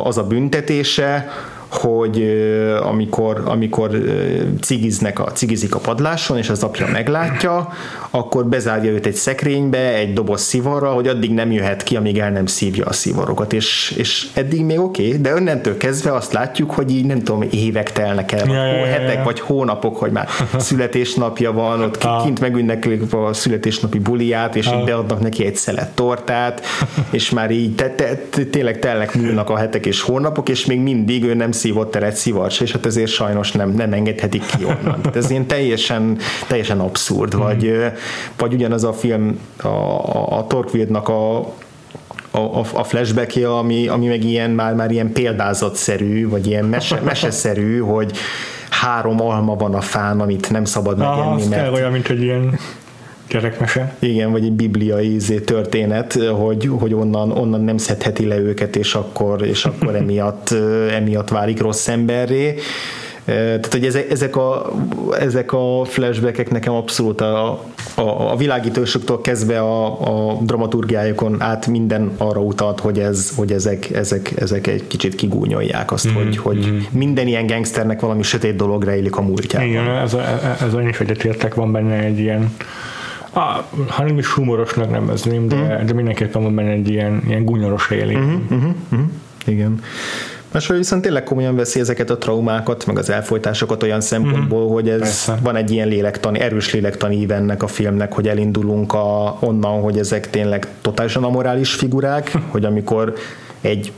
az a büntetése, hogy amikor, amikor cigiznek a, cigizik a padláson, és az apja meglátja, akkor bezárja őt egy szekrénybe, egy doboz szivarra, hogy addig nem jöhet ki, amíg el nem szívja a szivarokat, és, és eddig még oké, okay, de önnentől kezdve azt látjuk, hogy így nem tudom, évek telnek el, ja, ja, hetek ja, vagy hónapok, hogy már születésnapja van, ott ha. kint megünneklik a születésnapi buliát, és így beadnak neki egy szelet tortát, és már így te, te, te, tényleg telnek múlnak a hetek és hónapok, és még mindig ő nem szívott egy szivarcs, és hát ezért sajnos nem, nem engedhetik ki onnan. Tehát ez ilyen teljesen, teljesen abszurd, mm. vagy, vagy ugyanaz a film a, a, a Torquildnak a a, a, a flashback ami, ami meg ilyen már, már ilyen példázatszerű, vagy ilyen mese, meseszerű, hogy három alma van a fán, amit nem szabad Aha, megenni, az mert olyan, mint egy ilyen gyerekmese. igen, vagy egy bibliai izé történet, hogy, hogy onnan, onnan nem szedheti le őket, és akkor, és akkor emiatt, emiatt válik rossz emberré. Tehát, hogy ezek, ezek, a, ezek a flashbackek nekem abszolút a, a, a világítósoktól kezdve a, a dramaturgiájukon át minden arra utalt, hogy, ez, hogy ezek, ezek, ezek egy kicsit kigúnyolják azt, mm, hogy, hogy mm. minden ilyen gangsternek valami sötét dolog rejlik a múltjában. Igen, ez, a, ez a, én is egyetértek, van benne egy ilyen Ah, ha nem is humorosnak nevezném, de, mm. de mindenképpen van benne egy ilyen, ilyen gúnyoros élény. Mm-hmm, mm-hmm, igen. Másról viszont tényleg komolyan veszi ezeket a traumákat, meg az elfolytásokat olyan szempontból, mm. hogy ez Persze. van egy ilyen lélektani, erős lélektani ennek a filmnek, hogy elindulunk a, onnan, hogy ezek tényleg totálisan amorális figurák, hogy amikor egy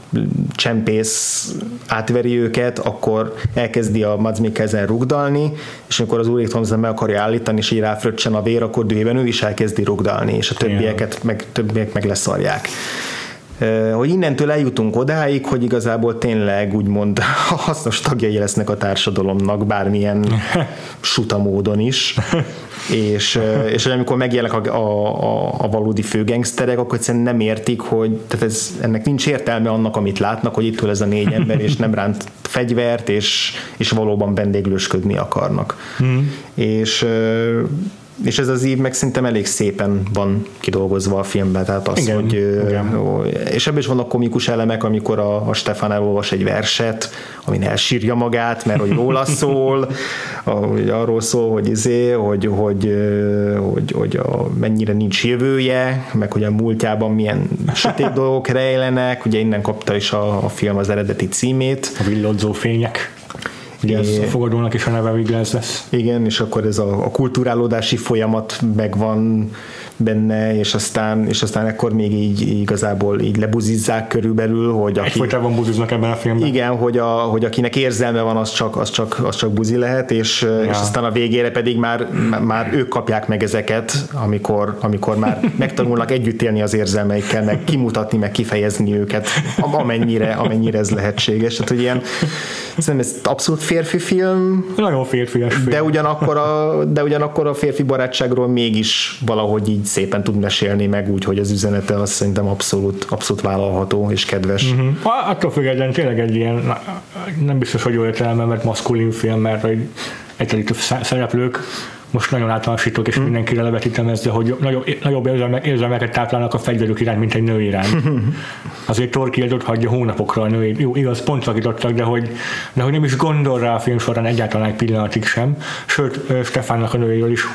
csempész átveri őket, akkor elkezdi a Mads Mikkelsen rugdalni, és amikor az Ulrich Thomsen meg akarja állítani, és így ráfröccsen a vér, akkor dühében ő is elkezdi rugdalni, és a többieket meg, többiek meg leszarják hogy innentől eljutunk odáig, hogy igazából tényleg úgymond hasznos tagjai lesznek a társadalomnak bármilyen suta módon is. és, és amikor megjelennek a, a, a valódi főgengszterek, akkor egyszerűen nem értik, hogy tehát ez, ennek nincs értelme annak, amit látnak, hogy itt ez a négy ember, és nem ránt fegyvert, és, és valóban vendéglősködni akarnak. Mm. És és ez az ív meg szerintem elég szépen van kidolgozva a filmben, tehát az, igen, hogy igen. és ebben is vannak komikus elemek, amikor a, a Stefan elolvas egy verset, amin elsírja magát, mert hogy róla szól, hogy arról szól, hogy izé, hogy, hogy, hogy, hogy a, mennyire nincs jövője, meg hogy a múltjában milyen sötét dolgok rejlenek, ugye innen kapta is a, a film az eredeti címét. A villodzó fények. Ugye ez a fogadónak is a neve Wiggles lesz. Igen, és akkor ez a, a kulturálódási folyamat megvan benne, és aztán, és aztán ekkor még így igazából így lebuzizzák körülbelül, hogy aki... Egyfolytában buziznak ebben a filmben. Igen, hogy, a, hogy akinek érzelme van, az csak, az csak, az csak buzi lehet, és, ja. és aztán a végére pedig már, már ők kapják meg ezeket, amikor, amikor már megtanulnak együtt élni az érzelmeikkel, meg kimutatni, meg kifejezni őket, amennyire, amennyire ez lehetséges. Tehát, hogy ilyen, szerintem ez abszolút férfi film. Nagyon férfias film. De ugyanakkor a, de ugyanakkor a férfi barátságról mégis valahogy így szépen tud mesélni meg úgy, hogy az üzenete az szerintem abszolút, abszolút vállalható és kedves. Uh-huh. Attól függetlenül tényleg egy ilyen, nem biztos, hogy jó értelme, mert maszkulin film, mert egy, egy szereplők most nagyon általánosítok, és hmm. mindenkire levetítem ezzel, hogy nagyobb, nagyobb érzelmek, érzelmeket táplálnak a fegyverük iránt, mint egy nő iránt. Azért Torkildot hagyja hónapokra a nő. Jó, igaz, pont szakítottak, de hogy, de hogy nem is gondol rá a film során egyáltalán egy pillanatig sem. Sőt, Stefánnak a nőjéről is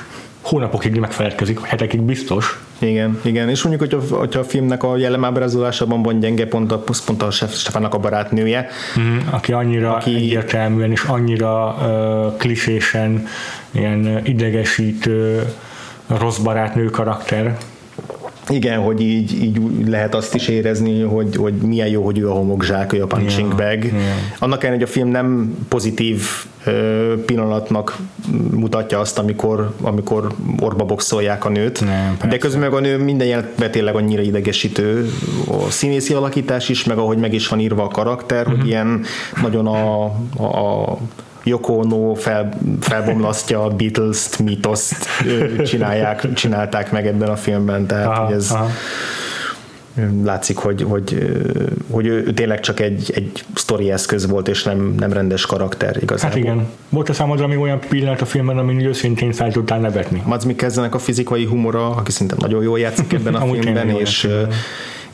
hónapokig megfeledkezik, hetekig biztos. Igen, igen, és mondjuk, hogyha, hogyha a filmnek a jellemábrázolásában van gyenge pont a, pont a Stefánnak a barátnője. Mm, aki annyira aki... egyértelműen és annyira uh, klisésen ilyen idegesítő rossz barátnő karakter. Igen, hogy így, így lehet azt is érezni, hogy, hogy milyen jó, hogy ő a homokzsák, ő a punching yeah, bag. Yeah. Annak ellenére, hogy a film nem pozitív pillanatnak mutatja azt, amikor, amikor orba boxolják a nőt. Nem, de közben meg a nő minden jelenetben tényleg annyira idegesítő a színészi alakítás is, meg ahogy meg is van írva a karakter, uh-huh. hogy mhm. ilyen nagyon a, a, a Yoko Ono fel, felbomlasztja a Beatles-t, mitoszt csinálják, csinálták meg ebben a filmben, tehát aha, hogy ez aha. látszik, hogy, hogy, hogy ő tényleg csak egy, egy sztori eszköz volt, és nem, nem rendes karakter igazából. Hát igen. Volt a számodra még olyan pillanat a filmben, amin őszintén fel tudtál nevetni? Mads Mikkelsenek a fizikai humora, aki szerintem nagyon jól játszik ebben a filmben, és, és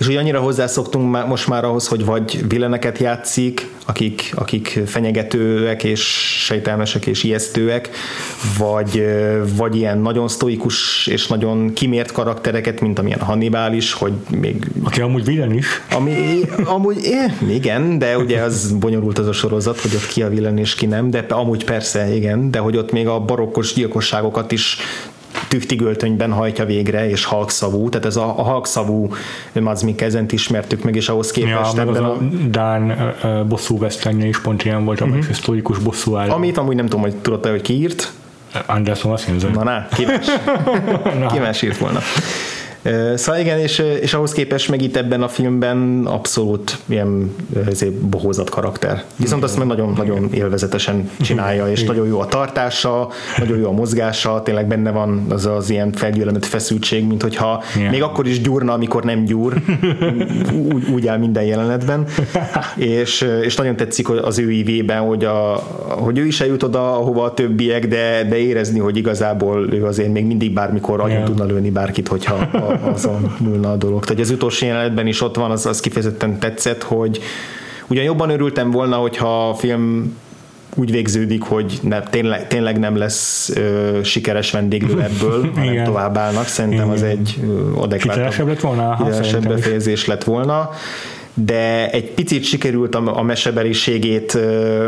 hogy annyira hozzászoktunk most már ahhoz, hogy vagy villeneket játszik, akik, akik fenyegetőek és sejtelmesek és ijesztőek, vagy, vagy ilyen nagyon sztoikus és nagyon kimért karaktereket, mint amilyen Hannibal is, hogy még... Aki amúgy villen is. Ami, amúgy igen, de ugye az bonyolult az a sorozat, hogy ott ki a villen és ki nem, de amúgy persze, igen, de hogy ott még a barokkos gyilkosságokat is tüchtigöltönyben hajtja végre, és halkszavú, tehát ez a, a halkszavú Mads Mikkelzent ismertük meg, és ahhoz képest ja, ebben a... a Dán uh, bosszú vesztenye is pont ilyen volt, uh-huh. a sztorikus bosszú álló. Amit amúgy nem tudom, hogy tudod hogy ki írt. Anderson azt Na, na, ki más, ki más írt volna. Szóval igen, és, és ahhoz képest meg itt ebben a filmben abszolút ilyen ezért bohózat karakter. Viszont azt meg nagyon-nagyon élvezetesen csinálja, és nagyon jó a tartása, nagyon jó a mozgása, tényleg benne van az az ilyen felgyűlölet feszültség, mint hogyha yeah. még akkor is gyúrna, amikor nem gyúr, úgy, úgy áll minden jelenetben, és, és nagyon tetszik az ő ívében, hogy, a, hogy ő is eljut oda, ahova a többiek, de, de érezni, hogy igazából ő azért még mindig bármikor agyon yeah. tudna lőni bárkit, hogyha azon múlna a dolog. Tehát az utolsó jelenetben is ott van, az, az kifejezetten tetszett, hogy ugyan jobban örültem volna, hogyha a film úgy végződik, hogy ne, tényleg, tényleg nem lesz ö, sikeres vendéglő ebből, hanem tovább állnak. Szerintem Igen. az egy adekvátabb lett volna, befejezés lett volna, de egy picit sikerült a, a mesebeliségét ö,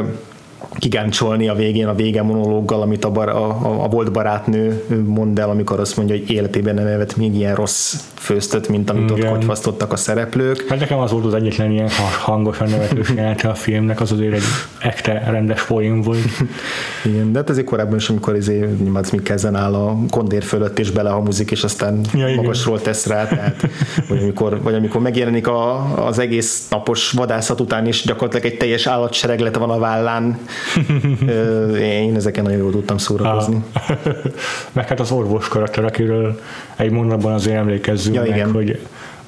kigáncsolni a végén, a vége monológgal, amit a, bar, a, a volt barátnő mond el, amikor azt mondja, hogy életében nem evett még ilyen rossz főztöt, mint amit Igen. ott kocsvasztottak a szereplők. Hát nekem az volt az egyetlen ilyen hangosan nevetős jelenete a filmnek, az azért egy ekte rendes poén volt. Igen, de hát ezért korábban is, amikor izé, Mads Mikkelsen áll a kondér fölött és belehamuzik, és aztán ja, magasról tesz rá, tehát, vagy, amikor, vagy amikor megjelenik a, az egész napos vadászat után, és gyakorlatilag egy teljes állatsereglet van a vállán, én ezeken nagyon jól tudtam szórakozni. meg hát az orvos karakter, akiről egy mondatban azért emlékezzünk ja, meg, igen. hogy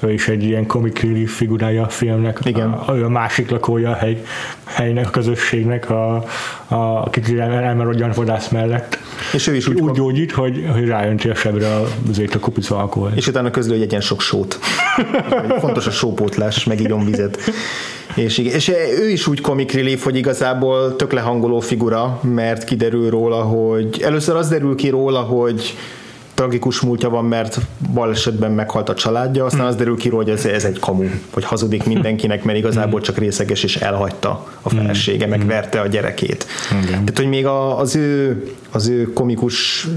ő is egy ilyen comic relief figurája a filmnek. Igen. A, ő a másik lakója a hely, helynek, a közösségnek, a, a, kicsit elmerodjan vadász mellett. És ő is úgy, úgy gyógyít, hogy, hogy rájönti a sebre azért a kupica alkohol. És utána közül, hogy egyen sok sót. Fontos a sópótlás, meg vizet. És, és ő is úgy comic relief, hogy igazából tök lehangoló figura, mert kiderül róla, hogy először az derül ki róla, hogy tragikus múltja van, mert balesetben meghalt a családja, aztán az derül ki róla, hogy ez, ez egy kamu, hogy hazudik mindenkinek, mert igazából csak részeges és elhagyta a felesége, meg verte a gyerekét. Igen. Tehát, hogy még az ő, az ő komikus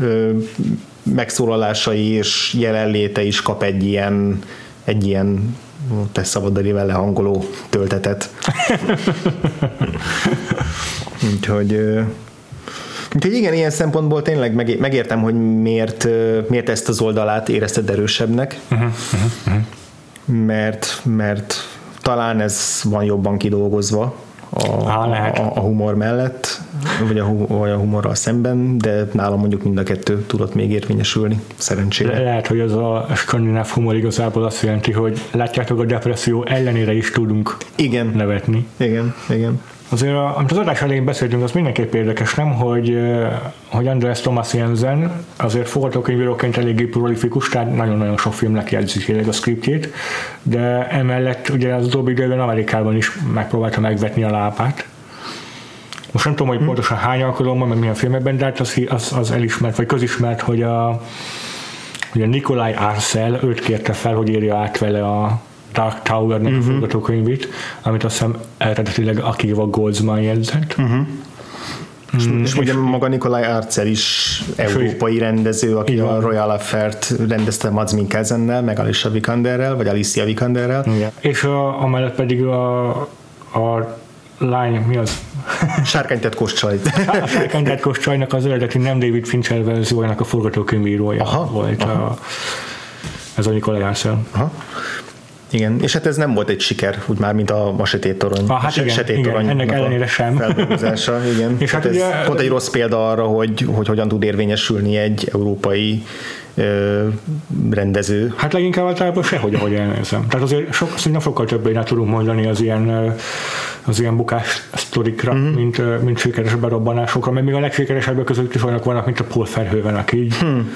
megszólalásai és jelenléte is kap egy ilyen, egy ilyen te szabad vele hangoló töltetet. Úgyhogy Úgyhogy igen, ilyen szempontból tényleg megértem, hogy miért, miért ezt az oldalát érezted erősebbnek, uh-huh, uh-huh. mert, mert talán ez van jobban kidolgozva, a, Há, lehet. a, a humor mellett, vagy a, vagy a humorral szemben, de nálam mondjuk mind a kettő tudott még érvényesülni, szerencsére. Le, lehet, hogy az a skandináv humor igazából azt jelenti, hogy látjátok, a depresszió ellenére is tudunk igen. nevetni. Igen, igen. Azért, amit az adás elején beszéltünk, az mindenképp érdekes, nem, hogy, hogy András Thomas Jensen azért forgatókönyvíróként eléggé prolifikus, tehát nagyon-nagyon sok filmnek jegyzik a scriptjét, de emellett ugye az utóbbi időben Amerikában is megpróbálta megvetni a lápát. Most nem tudom, hogy hmm. pontosan hány alkalommal, meg milyen filmekben, de hát az, az, az elismert, vagy közismert, hogy a, hogy a Nikolaj Arcel őt kérte fel, hogy írja át vele a, Dark Tower-nek uh-huh. a forgatókönyvét, amit azt hiszem eredetileg Akiva Goldsman jegyzett. Uh-huh. Mm, és, és ugye maga Nikolaj Arcer is európai rendező, aki a Royal Affair-t rendezte Mads Minkelsennel, meg Alicia Vikanderrel, vagy Alicia Vikanderrel. Igen. És a, amellett pedig a, a lány, mi az? Sárkánytetkós csaj. Sárkánytetkós csajnak az eredeti nem David Fincher verziójának a forgatókönyvírója aha, volt aha. A, ez a Nikolaj Arcer. Aha. Igen, és hát ez nem volt egy siker, úgy már, mint a Masetét torony. Ah, hát igen, igen, torony ennek ellenére sem. igen. és hát, hát ez ugye, pont egy rossz példa arra, hogy, hogy hogyan tud érvényesülni egy európai ö, rendező. Hát leginkább általában sehogy, ahogy elnézem. Tehát azért sok, szerintem sokkal többé tudunk mondani az ilyen az ilyen bukás sztorikra, uh-huh. mint, mint sikeres berobbanásokra, mert még a legsikeresebbek között is olyanok vannak, mint a Paul Verhoeven, aki így hmm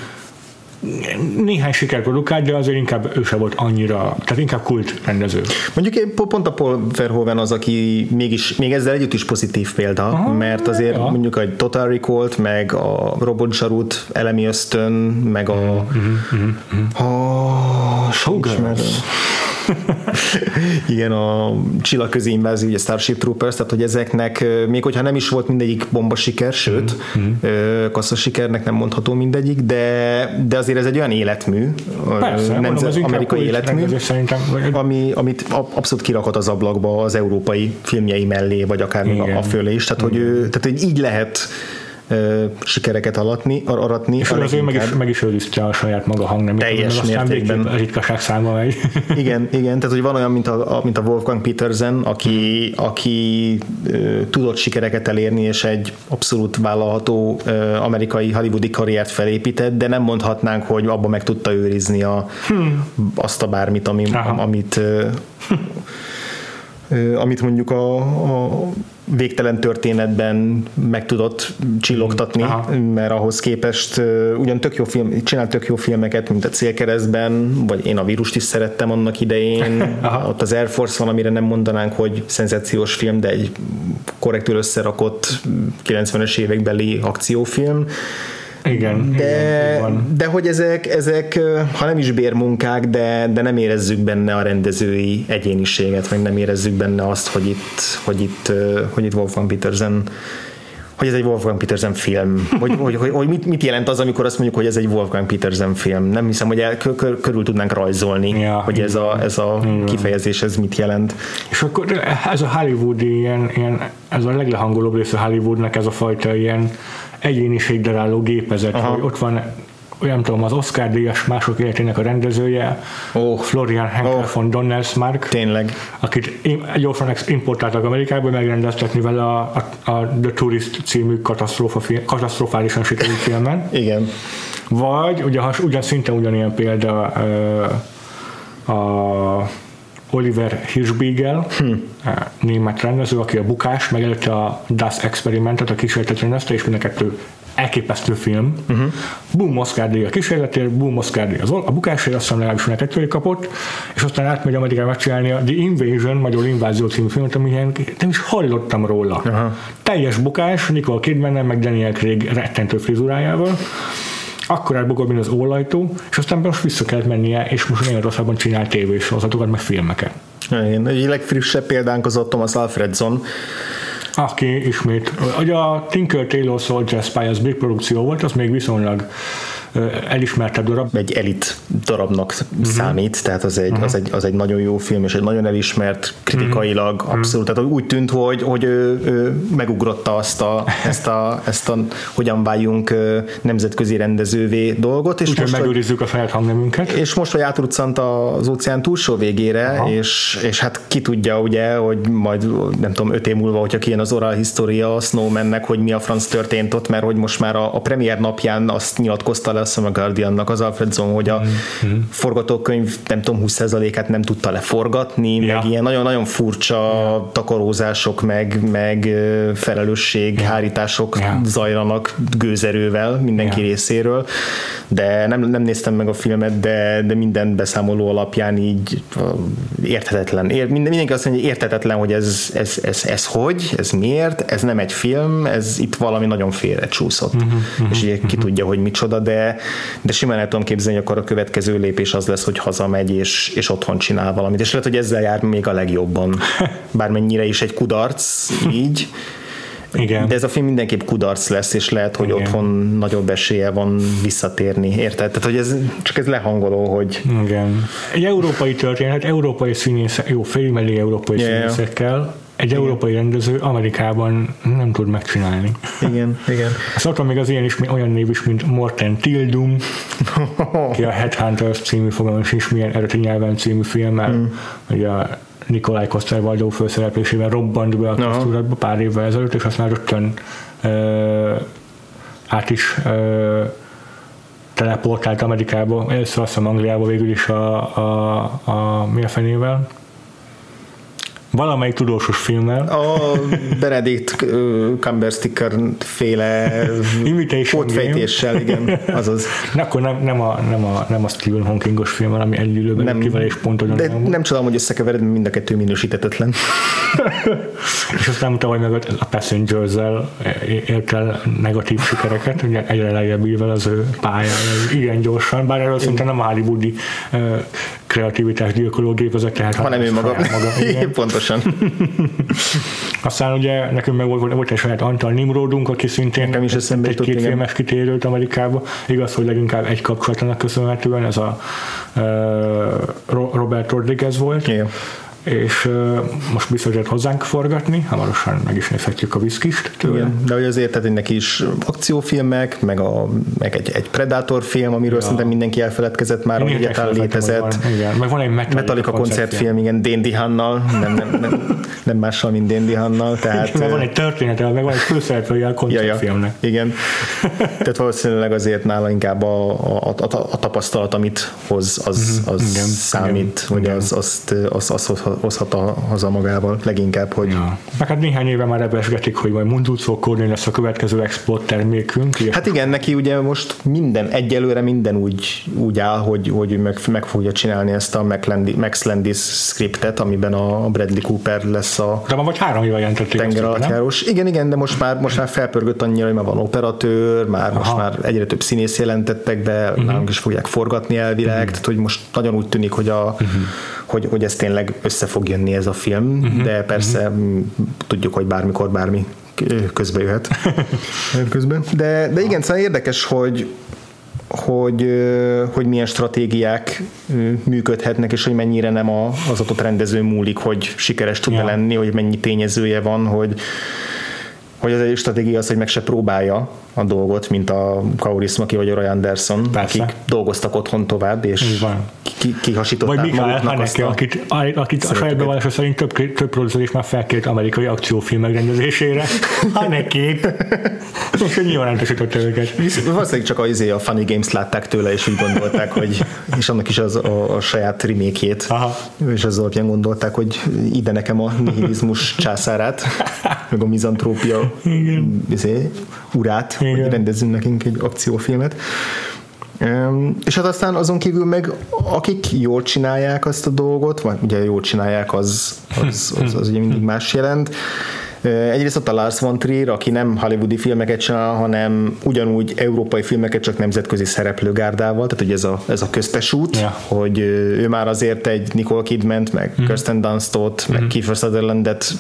néhány sikert produkált, de azért inkább ő se volt annyira, tehát inkább kult rendező. Mondjuk én pont a Paul Verhoeven az, aki mégis, még ezzel együtt is pozitív példa, Aha, mert azért ja. mondjuk a Total recall meg a Robot Zsarut, Elemi Ösztön, meg a, mm-hmm, mm-hmm. a Showgirls. Igen, a csillagközi invázió, ugye Starship Troopers, tehát hogy ezeknek, még hogyha nem is volt mindegyik bomba siker, sőt, mm-hmm. sikernek nem mondható mindegyik, de, de azért ez egy olyan életmű, Persze, nemzet, mondom, amerikai életmű, ami, amit abszolút kirakott az ablakba az európai filmjei mellé, vagy akár még a, a fölé is, tehát hogy, ő, tehát hogy így lehet sikereket alatni, ar- aratni. És a azért meg is, meg is őrizte a saját maga hangnemét. Teljes mértékben. végképp ritkaság számba megy. Igen, igen, tehát hogy van olyan, mint a, a, mint a Wolfgang Petersen, aki, aki ö, tudott sikereket elérni, és egy abszolút vállalható ö, amerikai hollywoodi karriert felépített, de nem mondhatnánk, hogy abba meg tudta őrizni a, azt a bármit, ami, Aha. amit ö, amit mondjuk a, a végtelen történetben meg tudott csillogtatni, Aha. mert ahhoz képest ugyan tök jó film, csinált tök jó filmeket, mint a Célkeresztben, vagy én a vírust is szerettem annak idején, Aha. ott az Air Force van, amire nem mondanánk, hogy szenzációs film, de egy korrektül összerakott 90-es évekbeli akciófilm, Igen, igen, de, van. de hogy ezek, ezek, ha nem is bérmunkák, de, de nem érezzük benne a rendezői egyéniséget, meg nem érezzük benne azt, hogy itt, hogy itt, hogy itt Wolfgang Petersen hogy ez egy Wolfgang Petersen film. Hogy, hogy, hogy, hogy mit, mit, jelent az, amikor azt mondjuk, hogy ez egy Wolfgang Petersen film. Nem hiszem, hogy el, kö, kö, körül tudnánk rajzolni, Ja, hogy ez a, ez a Igen. kifejezés ez mit jelent. És akkor ez a Hollywoodi ilyen, ilyen ez a leglehangolóbb része Hollywoodnak ez a fajta ilyen egyéniségdaráló gépezet, Aha. hogy ott van olyan nem tudom, az Oscar díjas mások életének a rendezője, Ó. Florian Henkel Ó. von Donnersmarck, Tényleg. akit gyorsan importáltak Amerikába, megrendeztetni vele a, a, a The Tourist című katasztrófa film, katasztrofálisan sikerült filmen. Igen. Vagy, ugye, ugyan szinte ugyanilyen példa ö, a Oliver Hirschbiegel, hm. német rendező, aki a Bukás, meg előtte a Das Experimentet, a kísérletet rendezte, és mind a kettő elképesztő film. Uh-huh. Boom Oscar díj a kísérletért, Boom Oscar díj az, a bukásért, azt hiszem legalábbis mind a kettőért kapott, és aztán átmegy Amerikába megcsinálni a The Invasion, magyar invázió című filmet, ami ilyen, nem is hallottam róla. Aha. Teljes bukás, Nicole kidman meg Daniel Craig rettentő frizurájával, akkor elbukott, mint az ólajtó, és aztán most vissza kellett mennie, és most rosszabban csinál tévésorozatokat, meg filmeket. Igen. Egy legfrissebb példánk az a Thomas Alfredson, Aki ismét, ugye a Tinker Tailor Soldier Spy az big produkció volt, az még viszonylag elismertebb darab. egy elit darabnak uh-huh. számít, tehát az egy, uh-huh. az, egy, az egy nagyon jó film, és egy nagyon elismert kritikailag, uh-huh. abszolút, tehát úgy tűnt, hogy, hogy ő, ő megugrotta azt a, ezt a, ezt a hogyan váljunk nemzetközi rendezővé dolgot, és Úgyhogy most, hogy, megőrizzük a saját hangnemünket. és most, hogy átruccant az óceán túlsó végére, és, és hát ki tudja ugye, hogy majd nem tudom, öt év múlva, hogyha kijön az oral história a Snowmannek, hogy mi a franc történt ott, mert hogy most már a, a premier napján azt nyilatkozta le azt hiszem a Guardiannak az Alfredson, hogy a mm-hmm. forgatókönyv nem tudom 20%-át nem tudta leforgatni, Ja. meg ilyen nagyon-nagyon furcsa takarózások, meg, meg felelősség, hárítások Ja. zajlanak gőzerővel mindenki Ja. részéről, de nem, nem néztem meg a filmet, de, de minden beszámoló alapján így érthetetlen. Ér, minden, mindenki azt mondja, hogy érthetetlen, hogy ez, ez, ez, ez hogy, ez miért, ez nem egy film, ez itt valami nagyon félre csúszott. Uh-huh, uh-huh, és ugye ki tudja, hogy micsoda, de, de simán el tudom képzelni, hogy akkor a következő lépés az lesz, hogy hazamegy és, és otthon csinál valamit. És lehet, hogy ezzel jár még a legjobban. Bármennyire is egy kudarc így, Igen. de ez a film mindenképp kudarc lesz, és lehet, hogy Igen. otthon nagyobb esélye van visszatérni, érted? Tehát, hogy ez csak ez lehangoló, hogy Igen. Egy európai történet, európai színészek, jó, félimelé európai ja. színészekkel, egy európai rendező Amerikában nem tud megcsinálni. igen, igen. Szoktam még az ilyen is, olyan név is, mint Morten Tildum, ki a Headhunters című fogalom is milyen eredeti nyelven című filmmel, mm. ugye a Nikolaj Koszter főszereplésével robbant be a köztudatba pár évvel ezelőtt, és aztán rögtön ö, át is ö, teleportált Amerikába, először azt hiszem Angliába végül is a, a, a mi a fenével, valamelyik tudósos filmmel, A Benedict ö, Cumbersticker féle pótfejtéssel, igen, azaz. Na, akkor nem, nem, a, nem, a, nem a Stephen Hawkingos film, egy időben Nem. kivel és pont De ugyanolyan volt. nem csodálom, hogy összekevered, mind a kettő minősítetetlen. És aztán tavaly meg a Passengers-zel ért el negatív sikereket, ugye egyre lejjebb az ő pályája, igen gyorsan, bár erről szinte nem hollywoodi kreativitás gyilkoló gépezet, tehát Hanem ő maga. maga igen. Pontosan. Aztán ugye nekünk meg volt, volt egy saját Antal Nimrodunk, aki szintén Nekem is eszembe egy két filmes kitérőt Amerikába. Igaz, hogy leginkább egy kapcsolatának köszönhetően ez a uh, Robert Rodriguez volt. Igen. És uh, most biztos hozzánk forgatni, hamarosan meg is nézhetjük a viszkist tőle. Igen, de hogy azért tehát neki is akciófilmek, meg, a, meg egy, egy Predator film, amiről ja. szerintem mindenki elfeledkezett már, hogy egyáltalán létezett. Van, igen. Meg van egy Metallica, Metallica koncertfilm, igen, Dandy Hannal, nem, nem, nem, nem mással, mint Dandy Hannal. Tehát, meg van egy története, meg van egy főszereplője a koncertfilmnek. Ja, ja, igen. Tehát valószínűleg azért nála inkább a, a, a, a tapasztalat, amit hoz, az, mhm. az igen, számít, igen, hogy igen. az, azt, az, az, az hozhat haza magával leginkább, hogy... Ja. Meg hát néhány éve már ebesgetik, hogy majd Mundulcó Kornél lesz a következő export termékünk. Ilyen. Hát igen, neki ugye most minden, egyelőre minden úgy, úgy áll, hogy, hogy meg, meg fogja csinálni ezt a Max Landis scriptet, amiben a Bradley Cooper lesz a de van vagy három éve jelentették. Tenger Igen, igen, de most már, most már felpörgött annyira, hogy már van operatőr, már Aha. most már egyre több színész jelentettek be, uh-huh. nálunk is fogják forgatni elvileg, uh-huh. tehát hogy most nagyon úgy tűnik, hogy, a, uh-huh. Hogy, hogy ez tényleg össze fog jönni ez a film, uh-huh. de persze uh-huh. tudjuk, hogy bármikor bármi közbe jöhet. közben. De, de igen, szóval érdekes, hogy, hogy, hogy milyen stratégiák működhetnek, és hogy mennyire nem az adott rendező múlik, hogy sikeres tud ja. lenni, hogy mennyi tényezője van, hogy, hogy az egy stratégia az, hogy meg se próbálja a dolgot, mint a Kauris Maki vagy a Roy Anderson, Persze. akik dolgoztak otthon tovább, és ki, kihasították Vagy Mikael Haneke, a... akit, akit a saját bevallása szerint több, több producer is már felkért amerikai akciófilm megrendezésére. Hanekét. és nyilván nem tesítette őket. Valószínűleg csak a, izé, a Funny Games látták tőle, és úgy gondolták, hogy és annak is az a, a saját remékjét, és az alapján gondolták, hogy ide nekem a nihilizmus császárát, meg a mizantrópia izé, urát, Igen. hogy rendezzünk nekünk egy akciófilmet. És hát aztán azon kívül meg akik jól csinálják azt a dolgot, vagy ugye jól csinálják, az, az, az, az ugye mindig más jelent, Egyrészt ott a Lars von Trier, aki nem hollywoodi filmeket csinál, hanem ugyanúgy európai filmeket, csak nemzetközi szereplőgárdával, tehát hogy ez a, ez a köztes út, yeah. hogy ő már azért egy Nicole Kidman, meg mm. Kirsten Dunstot, mm. meg Kiefer Sutherlandet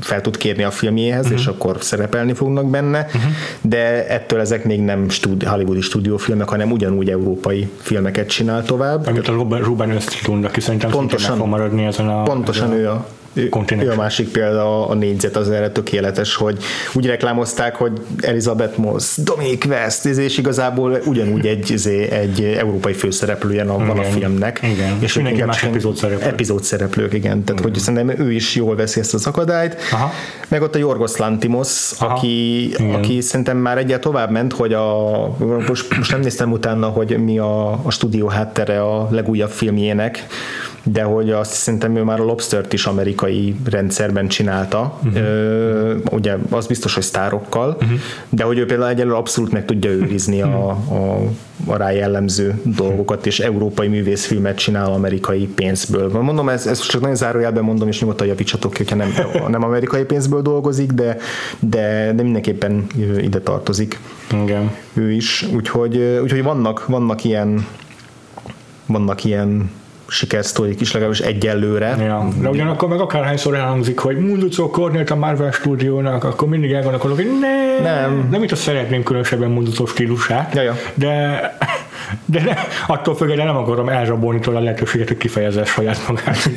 fel tud kérni a filmjéhez, mm. és akkor szerepelni fognak benne, mm. de ettől ezek még nem stúdi, hollywoodi stúdiófilmek, hanem ugyanúgy európai filmeket csinál tovább. Amit a Ruben Östlund, aki szerintem pontosan, fog maradni ezen a... Pontosan ezen a... ő a ő a másik példa, a négyzet az erre tökéletes, hogy úgy reklámozták, hogy Elizabeth Moss, Dominic West, és igazából ugyanúgy egy, egy európai főszereplője van a filmnek. Igen. És mindenki más epizód szereplők. Epizód szereplők, igen. Tehát, igen. hogy szerintem ő is jól veszi ezt az akadályt. Aha. Meg ott a Jorgos Lantimos, aki, aki szerintem már egyet tovább ment, hogy a, most, most nem néztem utána, hogy mi a, a stúdió háttere a legújabb filmjének, de hogy azt szerintem ő már a Lobstert is amerikai rendszerben csinálta, uh-huh. Ö, ugye az biztos, hogy sztárokkal, uh-huh. de hogy ő például egyelőre abszolút meg tudja őrizni a, a, a rá jellemző dolgokat, és európai művészfilmet csinál amerikai pénzből. Mondom, ez, ez csak nagyon zárójelben mondom, és nyugodtan javítsatok hogyha nem, nem amerikai pénzből dolgozik, de, de, de mindenképpen ide tartozik. Igen. Ő is, úgyhogy, úgyhogy vannak, vannak ilyen vannak ilyen sikersztorik is legalábbis egyelőre. Ja. De ugyanakkor meg akárhányszor elhangzik, hogy Munducó Kornélt a Marvel stúdiónak, akkor mindig elgondolkodok, hogy ne, nem, nem itt a szeretném különösebben Munducó stílusát, ja, ja. de de ne, attól függően nem akarom elrabolni tőle a lehetőséget, hogy kifejezze saját magát.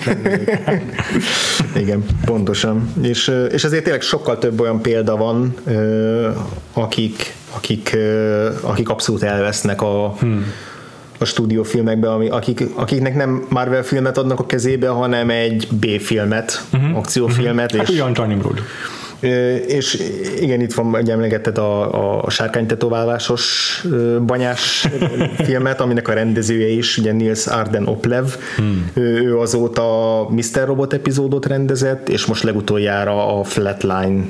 Igen, pontosan. És, és ezért tényleg sokkal több olyan példa van, akik, akik, akik abszolút elvesznek a, hmm a stúdiófilmekbe, ami, akik, akiknek nem Marvel filmet adnak a kezébe, hanem egy B-filmet, uh-huh. akciófilmet. Uh-huh. Hát és, ugyan Nimrod és igen, itt van, egy emlegetett a, a sárkánytetoválásos banyás filmet, aminek a rendezője is, ugye Nils Arden Oplev, hmm. ő, azóta Mr. Robot epizódot rendezett, és most legutoljára a Flatline,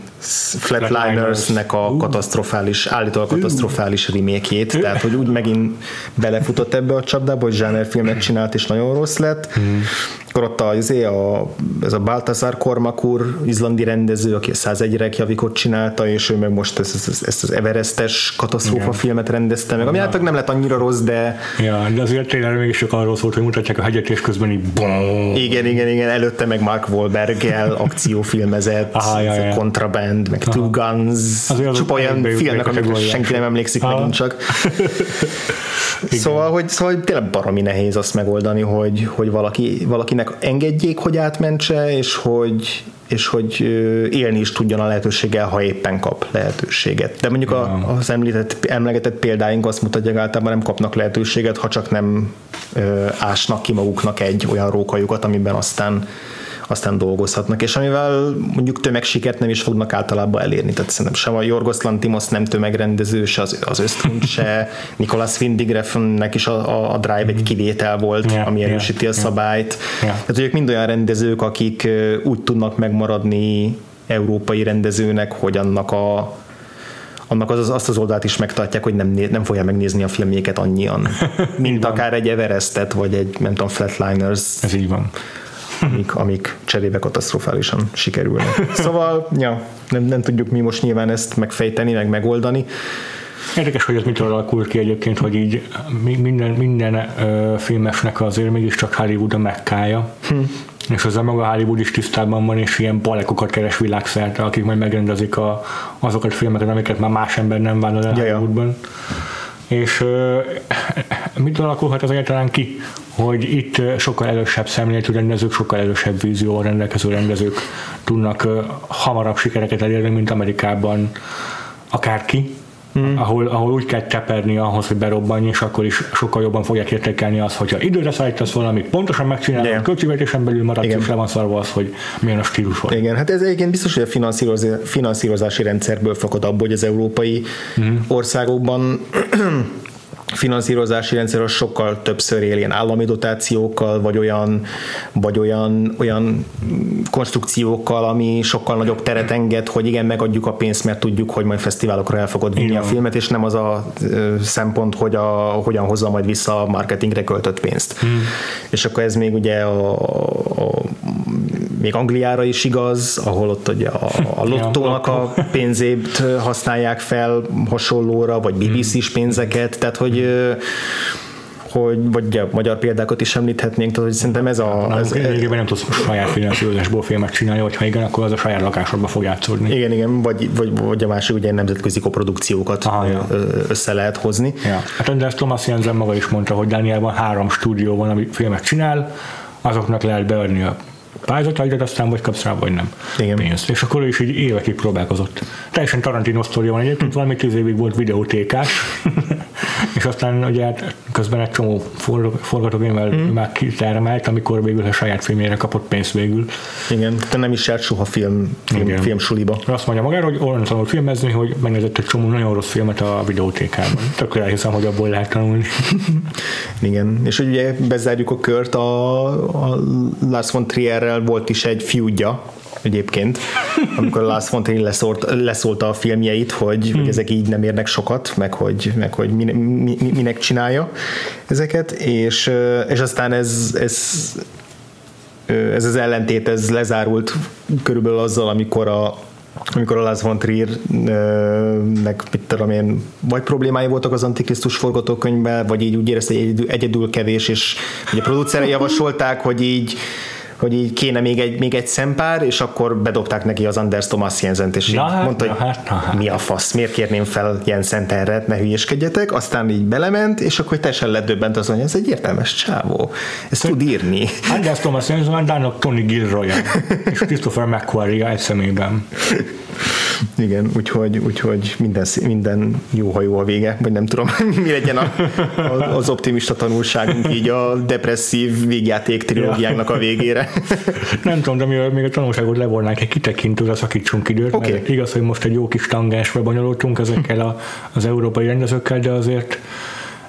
Flatliners-nek a katasztrofális, állítólag katasztrofális remake tehát hogy úgy megint belefutott ebbe a csapdába, hogy filmet csinált, és nagyon rossz lett. Hmm akkor ott a, izé, a, ez a Baltazar Kormakur, izlandi rendező, aki a 101 Reykjavikot csinálta, és ő meg most ezt, ezt, ezt az Everestes katasztrófa Igen. filmet rendezte meg, ami ja. nem lett annyira rossz, de... Ja, de azért tényleg mégis csak arról szólt, hogy mutatják a hegyet, és közben így Igen, igen, igen, előtte meg Mark Wahlberg-el akciófilmezett, Aha, ja, ja. Contraband, meg Aha. Two Guns, azért csupa olyan filmek, amikre senki nem emlékszik Aha. megint csak. szóval, hogy, szóval, hogy tényleg baromi nehéz azt megoldani, hogy, hogy valaki, valakinek engedjék, hogy átmentse, és hogy, és hogy élni is tudjon a lehetőséggel, ha éppen kap lehetőséget. De mondjuk a, az említett, emlegetett példáink azt mutatják, általában nem kapnak lehetőséget, ha csak nem ö, ásnak ki maguknak egy olyan rókajukat, amiben aztán aztán dolgozhatnak, és amivel mondjuk tömegsikert nem is fognak általában elérni. Tehát szerintem sem a Jorgos Lantimos nem tömegrendező, se az, az Ösztrund se, Nicolas Windigreffennek is a, a, a Drive egy kivétel volt, yeah, ami erősíti yeah, a szabályt. Yeah. Tehát, hogy ők mind olyan rendezők, akik úgy tudnak megmaradni európai rendezőnek, hogy annak a annak az, azt az oldalt is megtartják, hogy nem, nem fogja megnézni a filmjéket annyian, mint akár egy Everestet, vagy egy, nem tudom, Flatliners. Ez így van amik, amik cserébe katasztrofálisan sikerülnek. Szóval, ja, nem, nem tudjuk mi most nyilván ezt megfejteni, meg megoldani. Érdekes, hogy ez mitől alakult ki egyébként, hogy így minden, minden uh, filmesnek azért mégiscsak Hollywood a mekkája. Hm. És az a maga Hollywood is tisztában van, és ilyen balekokat keres világszerte, akik majd megrendezik a, azokat a filmeket, amiket már más ember nem vállal el Hollywoodban. És mit alakulhat az egyáltalán ki, hogy itt sokkal erősebb szemléletű rendezők, sokkal erősebb vízióval rendelkező rendezők tudnak hamarabb sikereket elérni, mint Amerikában akárki, mm. ahol, ahol úgy kell teperni ahhoz, hogy berobbanj, és akkor is sokkal jobban fogják értékelni azt, hogyha időre szállítasz valamit, pontosan megcsinálod, yeah. költségvetésen belül maradsz, és le van szarva az, hogy milyen a stílus volt. Igen, hát ez egyébként biztos, hogy a finanszírozási rendszerből fakad abból, hogy az európai mm. országokban finanszírozási rendszer az sokkal többször él ilyen állami dotációkkal, vagy olyan, vagy olyan, olyan konstrukciókkal, ami sokkal nagyobb teret enged, hogy igen, megadjuk a pénzt, mert tudjuk, hogy majd fesztiválokra el fogod vinni igen. a filmet, és nem az a szempont, hogy a, hogyan hozza majd vissza a marketingre költött pénzt. Hmm. És akkor ez még ugye a, a még Angliára is igaz, ahol ott ugye a, a lottónak a pénzét használják fel hasonlóra, vagy BBC-s pénzeket, tehát hogy hogy, vagy a magyar példákat is említhetnénk, tehát hogy szerintem ez a... Na, ez, ez, nem tudsz saját finanszírozásból filmet csinálni, vagy ha igen, akkor az a saját lakásodba fog játszódni. Igen, igen, vagy, vagy, vagy a másik ugye nemzetközi koprodukciókat Aha, ja. össze lehet hozni. Ja. Hát András Thomas Jensen maga is mondta, hogy Dánielban három stúdió van, ami filmet csinál, azoknak lehet beadni a pályázatágyat, aztán vagy kapsz rá, vagy nem Igen. pénzt. És akkor ő is így évekig próbálkozott. Teljesen Tarantino sztoria van egyébként, valami tíz évig volt videótékás, és aztán ugye hát közben egy csomó forgatókönyvvel mm. már kitermelt, amikor végül a saját filmjére kapott pénzt végül. Igen, te nem is járt soha film, film, Igen. film suliba. Azt mondja magára, hogy olyan tanult filmezni, hogy megnézett egy csomó nagyon rossz filmet a videótékában. Tökre elhiszem, hogy abból lehet tanulni. Igen, és ugye bezárjuk a kört a, a Lars von Trierrel volt is egy fiúdja, egyébként, amikor Lars von Trier leszólt, leszólta a filmjeit, hogy, hmm. hogy ezek így nem érnek sokat, meg hogy, meg hogy min, min, minek csinálja ezeket, és, és aztán ez, ez ez az ellentét, ez lezárult körülbelül azzal, amikor a, amikor a Lars von Trier-nek, mit tudom én, vagy problémái voltak az Antikrisztus forgatókönyvben, vagy így úgy érezte, hogy egyedül, kevés, és ugye a producerek javasolták, hogy így hogy így kéne még egy, még egy szempár, és akkor bedobták neki az Anders Thomas Jensen-t, és na, hát, mondta, na, hogy hát, na, hát. mi a fasz, miért kérném fel Jensen erre, ne hülyeskedjetek, aztán így belement, és akkor teljesen ledöbbent az, hogy ez egy értelmes csávó, ezt tud írni. Anders Thomas Jensen, Dánok Tony Gilroy és Christopher McQuarrie egy szemében. Igen, úgyhogy, úgyhogy minden, minden jó, ha jó a vége, vagy nem tudom, mi legyen a, a, az optimista tanulságunk így a depresszív végjáték trilógiának a végére. nem tudom, de mi még a tanulságot levonnánk egy kitekintőre, szakítsunk időt, okay. mert igaz, hogy most egy jó kis tangásra bonyolultunk ezekkel a, az európai rendezőkkel, de azért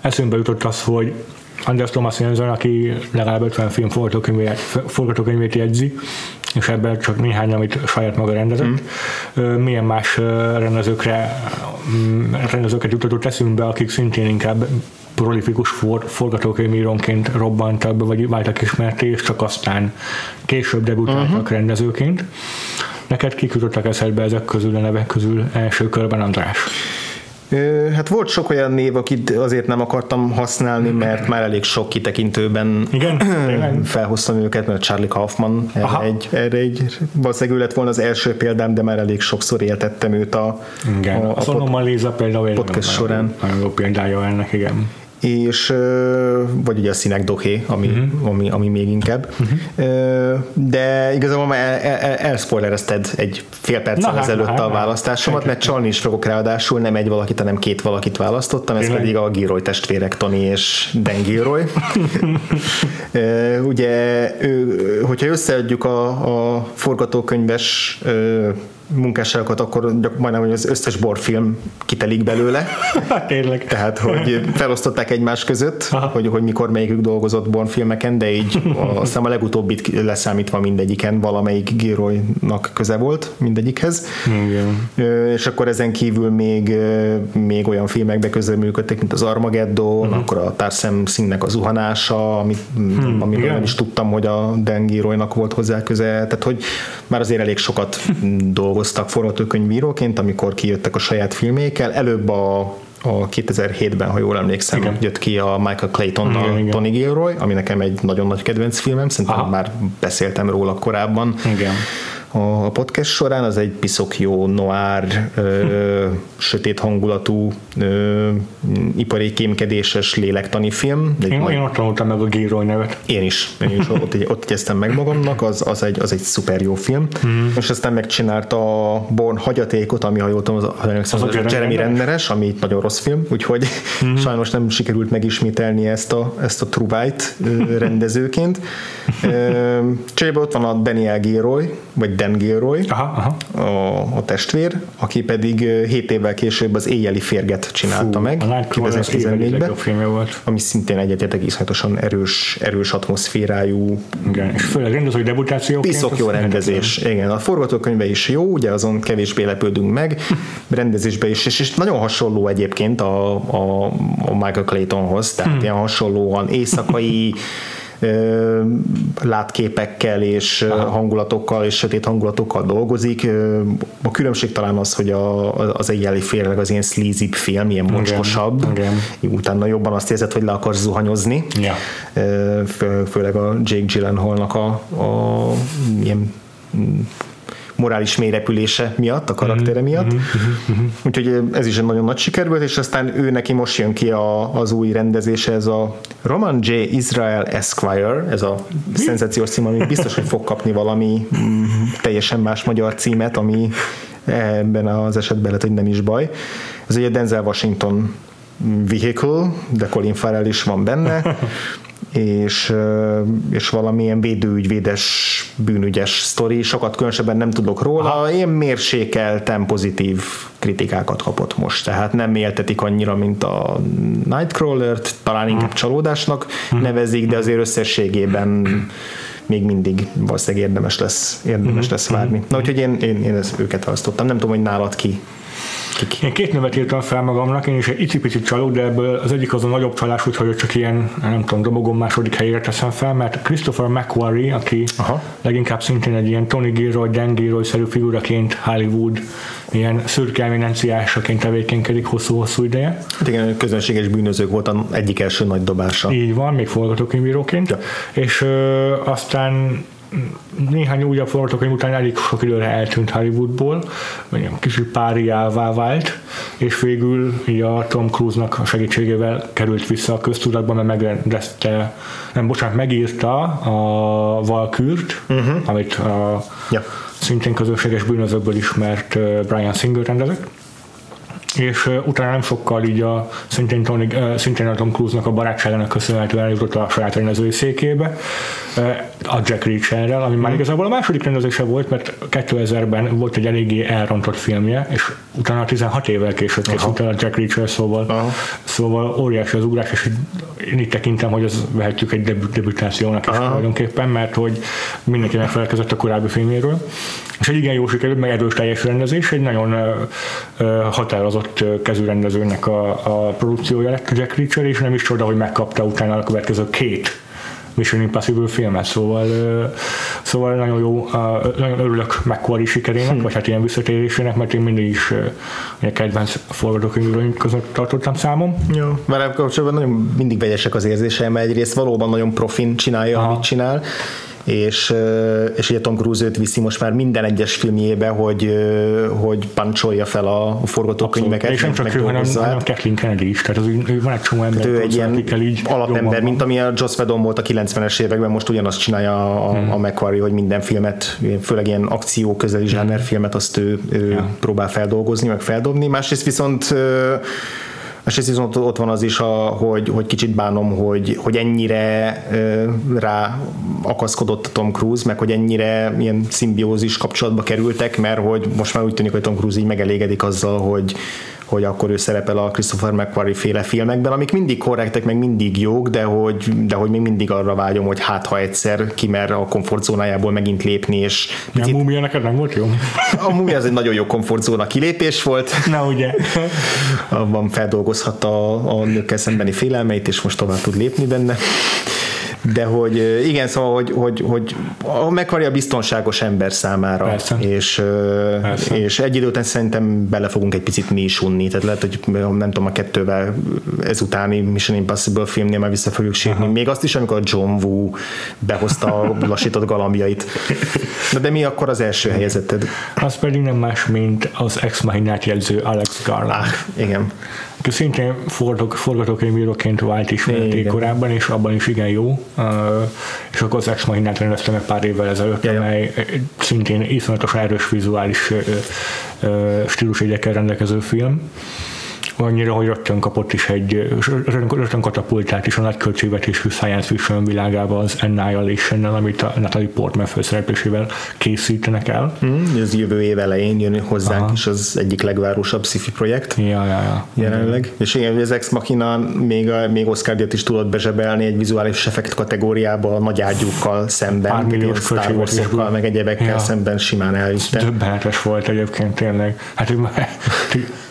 eszünkbe jutott az, hogy Anders Thomas Jensen, aki legalább 50 film forgatókönyvét, forgatókönyvét jegyzi, és ebben csak néhány, amit saját maga rendezett. Mm. Milyen más rendezőkre, mm, rendezőket jutatott eszünkbe, akik szintén inkább prolifikus for, forgatókönyvírónként robbantak be, vagy váltak ismerté, és csak aztán később debutáltak uh-huh. rendezőként. Neked kik jutottak eszedbe ezek közül a nevek közül első körben, András? Hát volt sok olyan név, akit azért nem akartam használni, mert már elég sok kitekintőben Igen, felhoztam őket, mert Charlie Kaufman erre egy, erre egy, valószínűleg ő lett volna az első példám, de már elég sokszor éltettem őt a, igen. a, a, a pod, például podcast során. Nagyon jó példája ennek, igen. És vagy ugye a színek dohé, ami, uh-huh. ami, ami még inkább. Uh-huh. De igazából már el, el, elspoilerezted egy fél perccel Na, ezelőtt hát, a hát, választásomat, mert csalni is fogok ráadásul, nem egy valakit, hanem két valakit választottam, ez Tényleg? pedig a Giroy testvérek, Tony és Dan Giroy. ugye, ő, hogyha összeadjuk a, a forgatókönyves munkásságokat, akkor majdnem hogy az összes borfilm kitelik belőle. Hát tényleg. Tehát, hogy felosztották egymás között, hogy, hogy mikor melyikük dolgozott Born filmeken, de így a, aztán a legutóbbit leszámítva mindegyiken valamelyik Giroynak köze volt mindegyikhez. Igen. És akkor ezen kívül még, még olyan filmekbe közreműködtek, mint az Armageddon, uh-huh. akkor a Tarsem színnek a zuhanása, amit, hmm, amiről igen. nem is tudtam, hogy a Dan Giroynak volt hozzá köze, tehát hogy már azért elég sokat dolgoztak forgatókönyvíróként, amikor kijöttek a saját filmékkel. Előbb a a 2007-ben, ha jól emlékszem, Igen. jött ki a Michael Claytonnal Igen, igen. Tony Gilroy, ami nekem egy nagyon nagy kedvenc filmem, szerintem Aha. már beszéltem róla korábban Igen. A a podcast során, az egy piszok jó, noir, ö, sötét hangulatú, ö, ipari kémkedéses lélektani film. Egy Én, majd- én ott tanultam meg a Gilroy nevet. én is, én is ott, ott egyeztem meg magamnak, az, az, egy, az egy szuper jó film. Mm. És aztán megcsinálta a Born hagyatékot, ami ha jól tudom, az, az, az, a az Jeremy Jeremy Renneres? Ami egy nagyon rossz film, úgyhogy mm. sajnos nem sikerült megismételni ezt a, ezt a Trubite rendezőként. Cserébe ott van a Daniel Gilroy, vagy Dan Gilroy, Aha, aha. a, a testvér, aki pedig 7 évvel később az Éjjeli férget csinálta Fú, meg, A Nightcrawler az év egyik 2014-ben legjobb filmje volt. ami szintén egyetértek iszonyatosan erős, erős atmoszférájú, Igen. És főleg rendezői debutációként. piszok jó rendezés. Igen, a forgatókönyve is jó, ugye azon kevésbé lepődünk meg, rendezésbe is, és, és nagyon hasonló egyébként a, a, a Michael Claytonhoz, tehát Hmm. ilyen hasonlóan éjszakai látképekkel és ö, hangulatokkal és sötét hangulatokkal dolgozik. A különbség talán az, hogy a, az éjjeli férleg az ilyen sleazy film, ilyen mocskosabb. igen. Utána jobban azt érzed, hogy le akarsz zuhanyozni. Ja. Fő, főleg a Jake Gyllenhaalnak a, a ilyen morális mélyrepülése miatt, a karaktere miatt. Úgyhogy ez is egy nagyon nagy siker volt, és aztán ő neki most jön ki a, az új rendezése, ez a Roman J. Israel Esquire, ez a szenzációs cím, ami biztos, hogy fog kapni valami mm, teljesen más magyar címet, ami ebben az esetben lehet, hogy nem is baj. Ez ugye Denzel Washington vehicle, de Colin Farrell is van benne, és, és valamilyen védőügyvédes bűnügyes sztori, sokat különösebben nem tudok róla, Aha. ilyen mérsékelten pozitív kritikákat kapott most, tehát nem éltetik annyira, mint a Nightcrawler-t, talán inkább csalódásnak nevezik, de azért összességében még mindig valószínűleg érdemes lesz, érdemes lesz várni. Na úgyhogy én, én, én ezt őket választottam. Nem tudom, hogy nálad ki. Én két nevet írtam fel magamnak, én is egy icipicit csalók, de ebből az egyik az a nagyobb csalás, úgyhogy csak ilyen, nem tudom, dobogom második helyére teszem fel, mert Christopher McQuarrie, aki Aha. leginkább szintén egy ilyen Tony Gilroy, Dan Gilroy-szerű figuraként Hollywood, ilyen szürke eminenciásaként tevékenykedik hosszú-hosszú ideje. Hát igen, közönséges bűnözők volt egyik első nagy dobása. Így van, még forgatókönyvíróként. Ja. És ö, aztán néhány újabb forgatókönyv után elég sok időre eltűnt Hollywoodból, ilyen kicsit páriává vált, és végül így a Tom Cruise-nak a segítségével került vissza a köztudatba, mert megrendezte, nem, bocsánat, megírta a Valkürt, uh-huh. amit a Ja. szintén közönséges bűnözőkből ismert Brian Singer rendezett és uh, utána nem sokkal így a szintén, Tony, uh, szintén a Tom Cruise-nak a barátságának köszönhetően eljutott a saját rendezői székébe, uh, a Jack Reacherrel, ami már igazából a második rendezése volt, mert 2000-ben volt egy eléggé elrontott filmje, és utána 16 évvel később készült el a Jack Reacher, szóval, Aha. szóval óriási az ugrás, és én így tekintem, hogy ez vehetjük egy debü- debütációnak is tulajdonképpen, mert hogy mindenki megfelelkezett a korábbi filmjéről. És egy igen jó sikerült, meg erős teljes rendezés, egy nagyon határozott ö, kezű rendezőnek a, a produkciója lett a Jack Reacher, és nem is csoda, hogy megkapta utána a következő két Mission Impossible filmet, szóval, szóval nagyon jó, nagyon örülök McQuarrie sikerének, Hm. vagy hát ilyen visszatérésének, mert én mindig is ilyen kedvenc forgatókönyvűrőim között tartottam számom. Jó. Vele kapcsolatban nagyon mindig vegyesek az érzéseim, mert egyrészt valóban nagyon profin csinálja, Aha. amit csinál, és, és ugye Tom Cruise őt viszi most már minden egyes filmjébe, hogy, hogy pancsolja fel a forgatókönyveket. És nem csak ő, hanem, hanem Kathleen Kennedy is, tehát az, ő van egy csomó ember, ő egy ilyen így alapember, mint ami a Joss Whedon volt a 90-es években, most ugyanazt csinálja a, hmm. a McQuarrie, hogy minden filmet, főleg ilyen akció közeli hmm. zsánerfilmet, azt ő, ő ja. próbál feldolgozni, meg feldobni. Másrészt viszont Másrészt viszont ott van az is, a, hogy, hogy kicsit bánom, hogy, hogy ennyire rá akaszkodott a Tom Cruise, meg hogy ennyire ilyen szimbiózis kapcsolatba kerültek, mert hogy most már úgy tűnik, hogy Tom Cruise így megelégedik azzal, hogy, hogy akkor ő szerepel a Christopher McQuarrie féle filmekben, amik mindig korrektek, meg mindig jók, de hogy, de hogy még mindig arra vágyom, hogy hát ha egyszer kimer a komfortzónájából megint lépni, és... Picit... A mumia neked nem volt jó? A mumia az egy nagyon jó komfortzóna kilépés volt. Na ugye. Abban feldolgozhatta a, a nőkkel szembeni félelmeit, és most tovább tud lépni benne de hogy igen, szóval, hogy, hogy, hogy megvarja a biztonságos ember számára, Persze. és, Persze. és egy idő után szerintem bele fogunk egy picit mi is unni, tehát lehet, hogy nem tudom, a kettővel ezutáni Mission Impossible filmnél már vissza fogjuk sírni, Aha. még azt is, amikor John Woo behozta a lassított galambjait. Na de mi akkor az első helyezetted? Az pedig nem más, mint az Ex Machinát jegyző Alex Garland. Ah, igen szintén forgatókönyvíróként vált ismerték korábban, és abban is igen jó, és akkor az Ex Machinát rendezte meg pár évvel ezelőtt, ja, amely szintén iszonyatosan erős vizuális stílusjegyekkel rendelkező film annyira, hogy rögtön kapott is egy, rögtön katapultát is a nagy költségvetésű science fiction világába az annihilation amit a Natalie Portman főszereplésével készítenek el. Mm, ez jövő év elején jön hozzánk Aha. is az egyik legvárosabb sci-fi projekt. Ja, ja, ja. Jelenleg. Mm. És igen, az Ex Machina még, a, még Oscar díjat is tudott bezsebelni egy vizuális effekt kategóriába a nagy ágyúkkal szemben, Pár milliós Star Wars-okkal, meg egyebekkel ja. szemben simán elvitte. Döbbenetes volt egyébként tényleg. Hát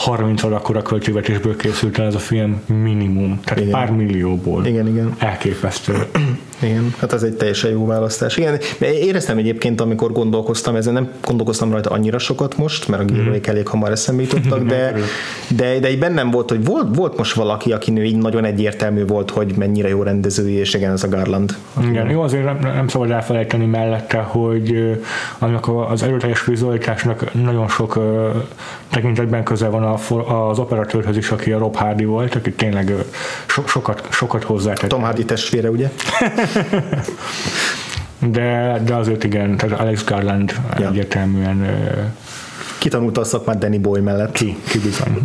30 akkora költségvetésből készült el ez a film minimum, tehát igen. pár millióból. Igen, igen. Elképesztő. Igen, hát ez egy teljesen jó választás. Igen, éreztem egyébként, amikor gondolkoztam ezen, nem gondolkoztam rajta annyira sokat most, mert a mhm. gíróik elég hamar eszembe jutottak, de, de, de így bennem volt, hogy volt, volt most valaki, aki így nagyon egyértelmű volt, hogy mennyire jó rendezői, és igen, ez a Garland. Igen, jó, azért nem, nem szabad elfelejteni mellette, hogy annak az erőteljes vizualitásnak nagyon sok tekintetben közel van az operatőrhöz is, aki a Rob Hardy volt, aki tényleg so, sokat, sokat hozzátett. Tom Hardy testvére, ugye? de, de azért igen, tehát Alex Garland ja. egyértelműen Kitanulta a szakmát Danny Boy mellett. Ki, ki bizony.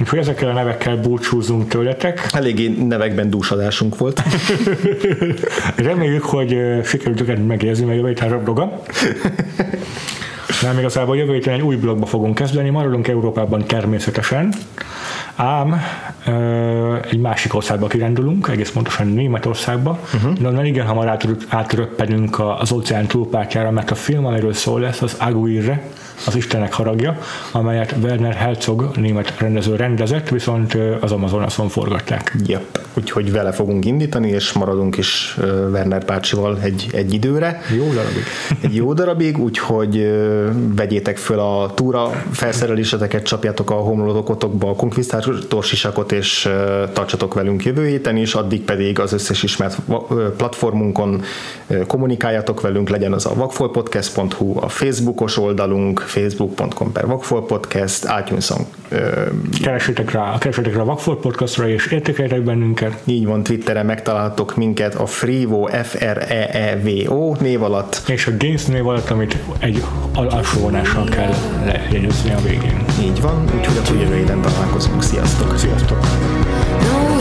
Úgyhogy ezekkel a nevekkel búcsúzunk tőletek. Eléggé nevekben dúsadásunk volt. Reméljük, hogy sikerült őket megérzni, mert jövő héten. Nem igazából jövő héten egy új blogba fogunk kezdeni, maradunk Európában természetesen, ám egy másik országba kirendulunk, egész pontosan Németországba, uh-huh. de onnan igen hamar átröppenünk az óceán túlpártjára, mert a film, amiről szól lesz, az Aguirre, az Istenek haragja, amelyet Werner Herzog, német rendező rendezett, viszont az Amazonason forgatták. Yep. Úgyhogy vele fogunk indítani, és maradunk is Werner bácsival egy, egy időre. Jó darabig. Egy jó darabig, úgyhogy vegyétek föl a túra felszereléseteket, csapjátok a homlokotokba a konkvisztátor sisakot, és tartsatok velünk jövő héten is, addig pedig az összes ismert platformunkon kommunikáljatok velünk, legyen az a vakfolpodcast.hu, a Facebookos oldalunk, facebook.com per Podcast, iTunes-on. Keresétek rá, keresétek rá a Vagfolt Podcastra, és értékeljetek bennünket. Így van, Twitteren megtaláltok minket a Freevo, F-R-E-E-V-O név alatt. És a Games név alatt, amit egy alsó vonással kell lejegyezni a végén. Így van, úgyhogy a jövő héten találkozunk. Sziasztok! Sziasztok! No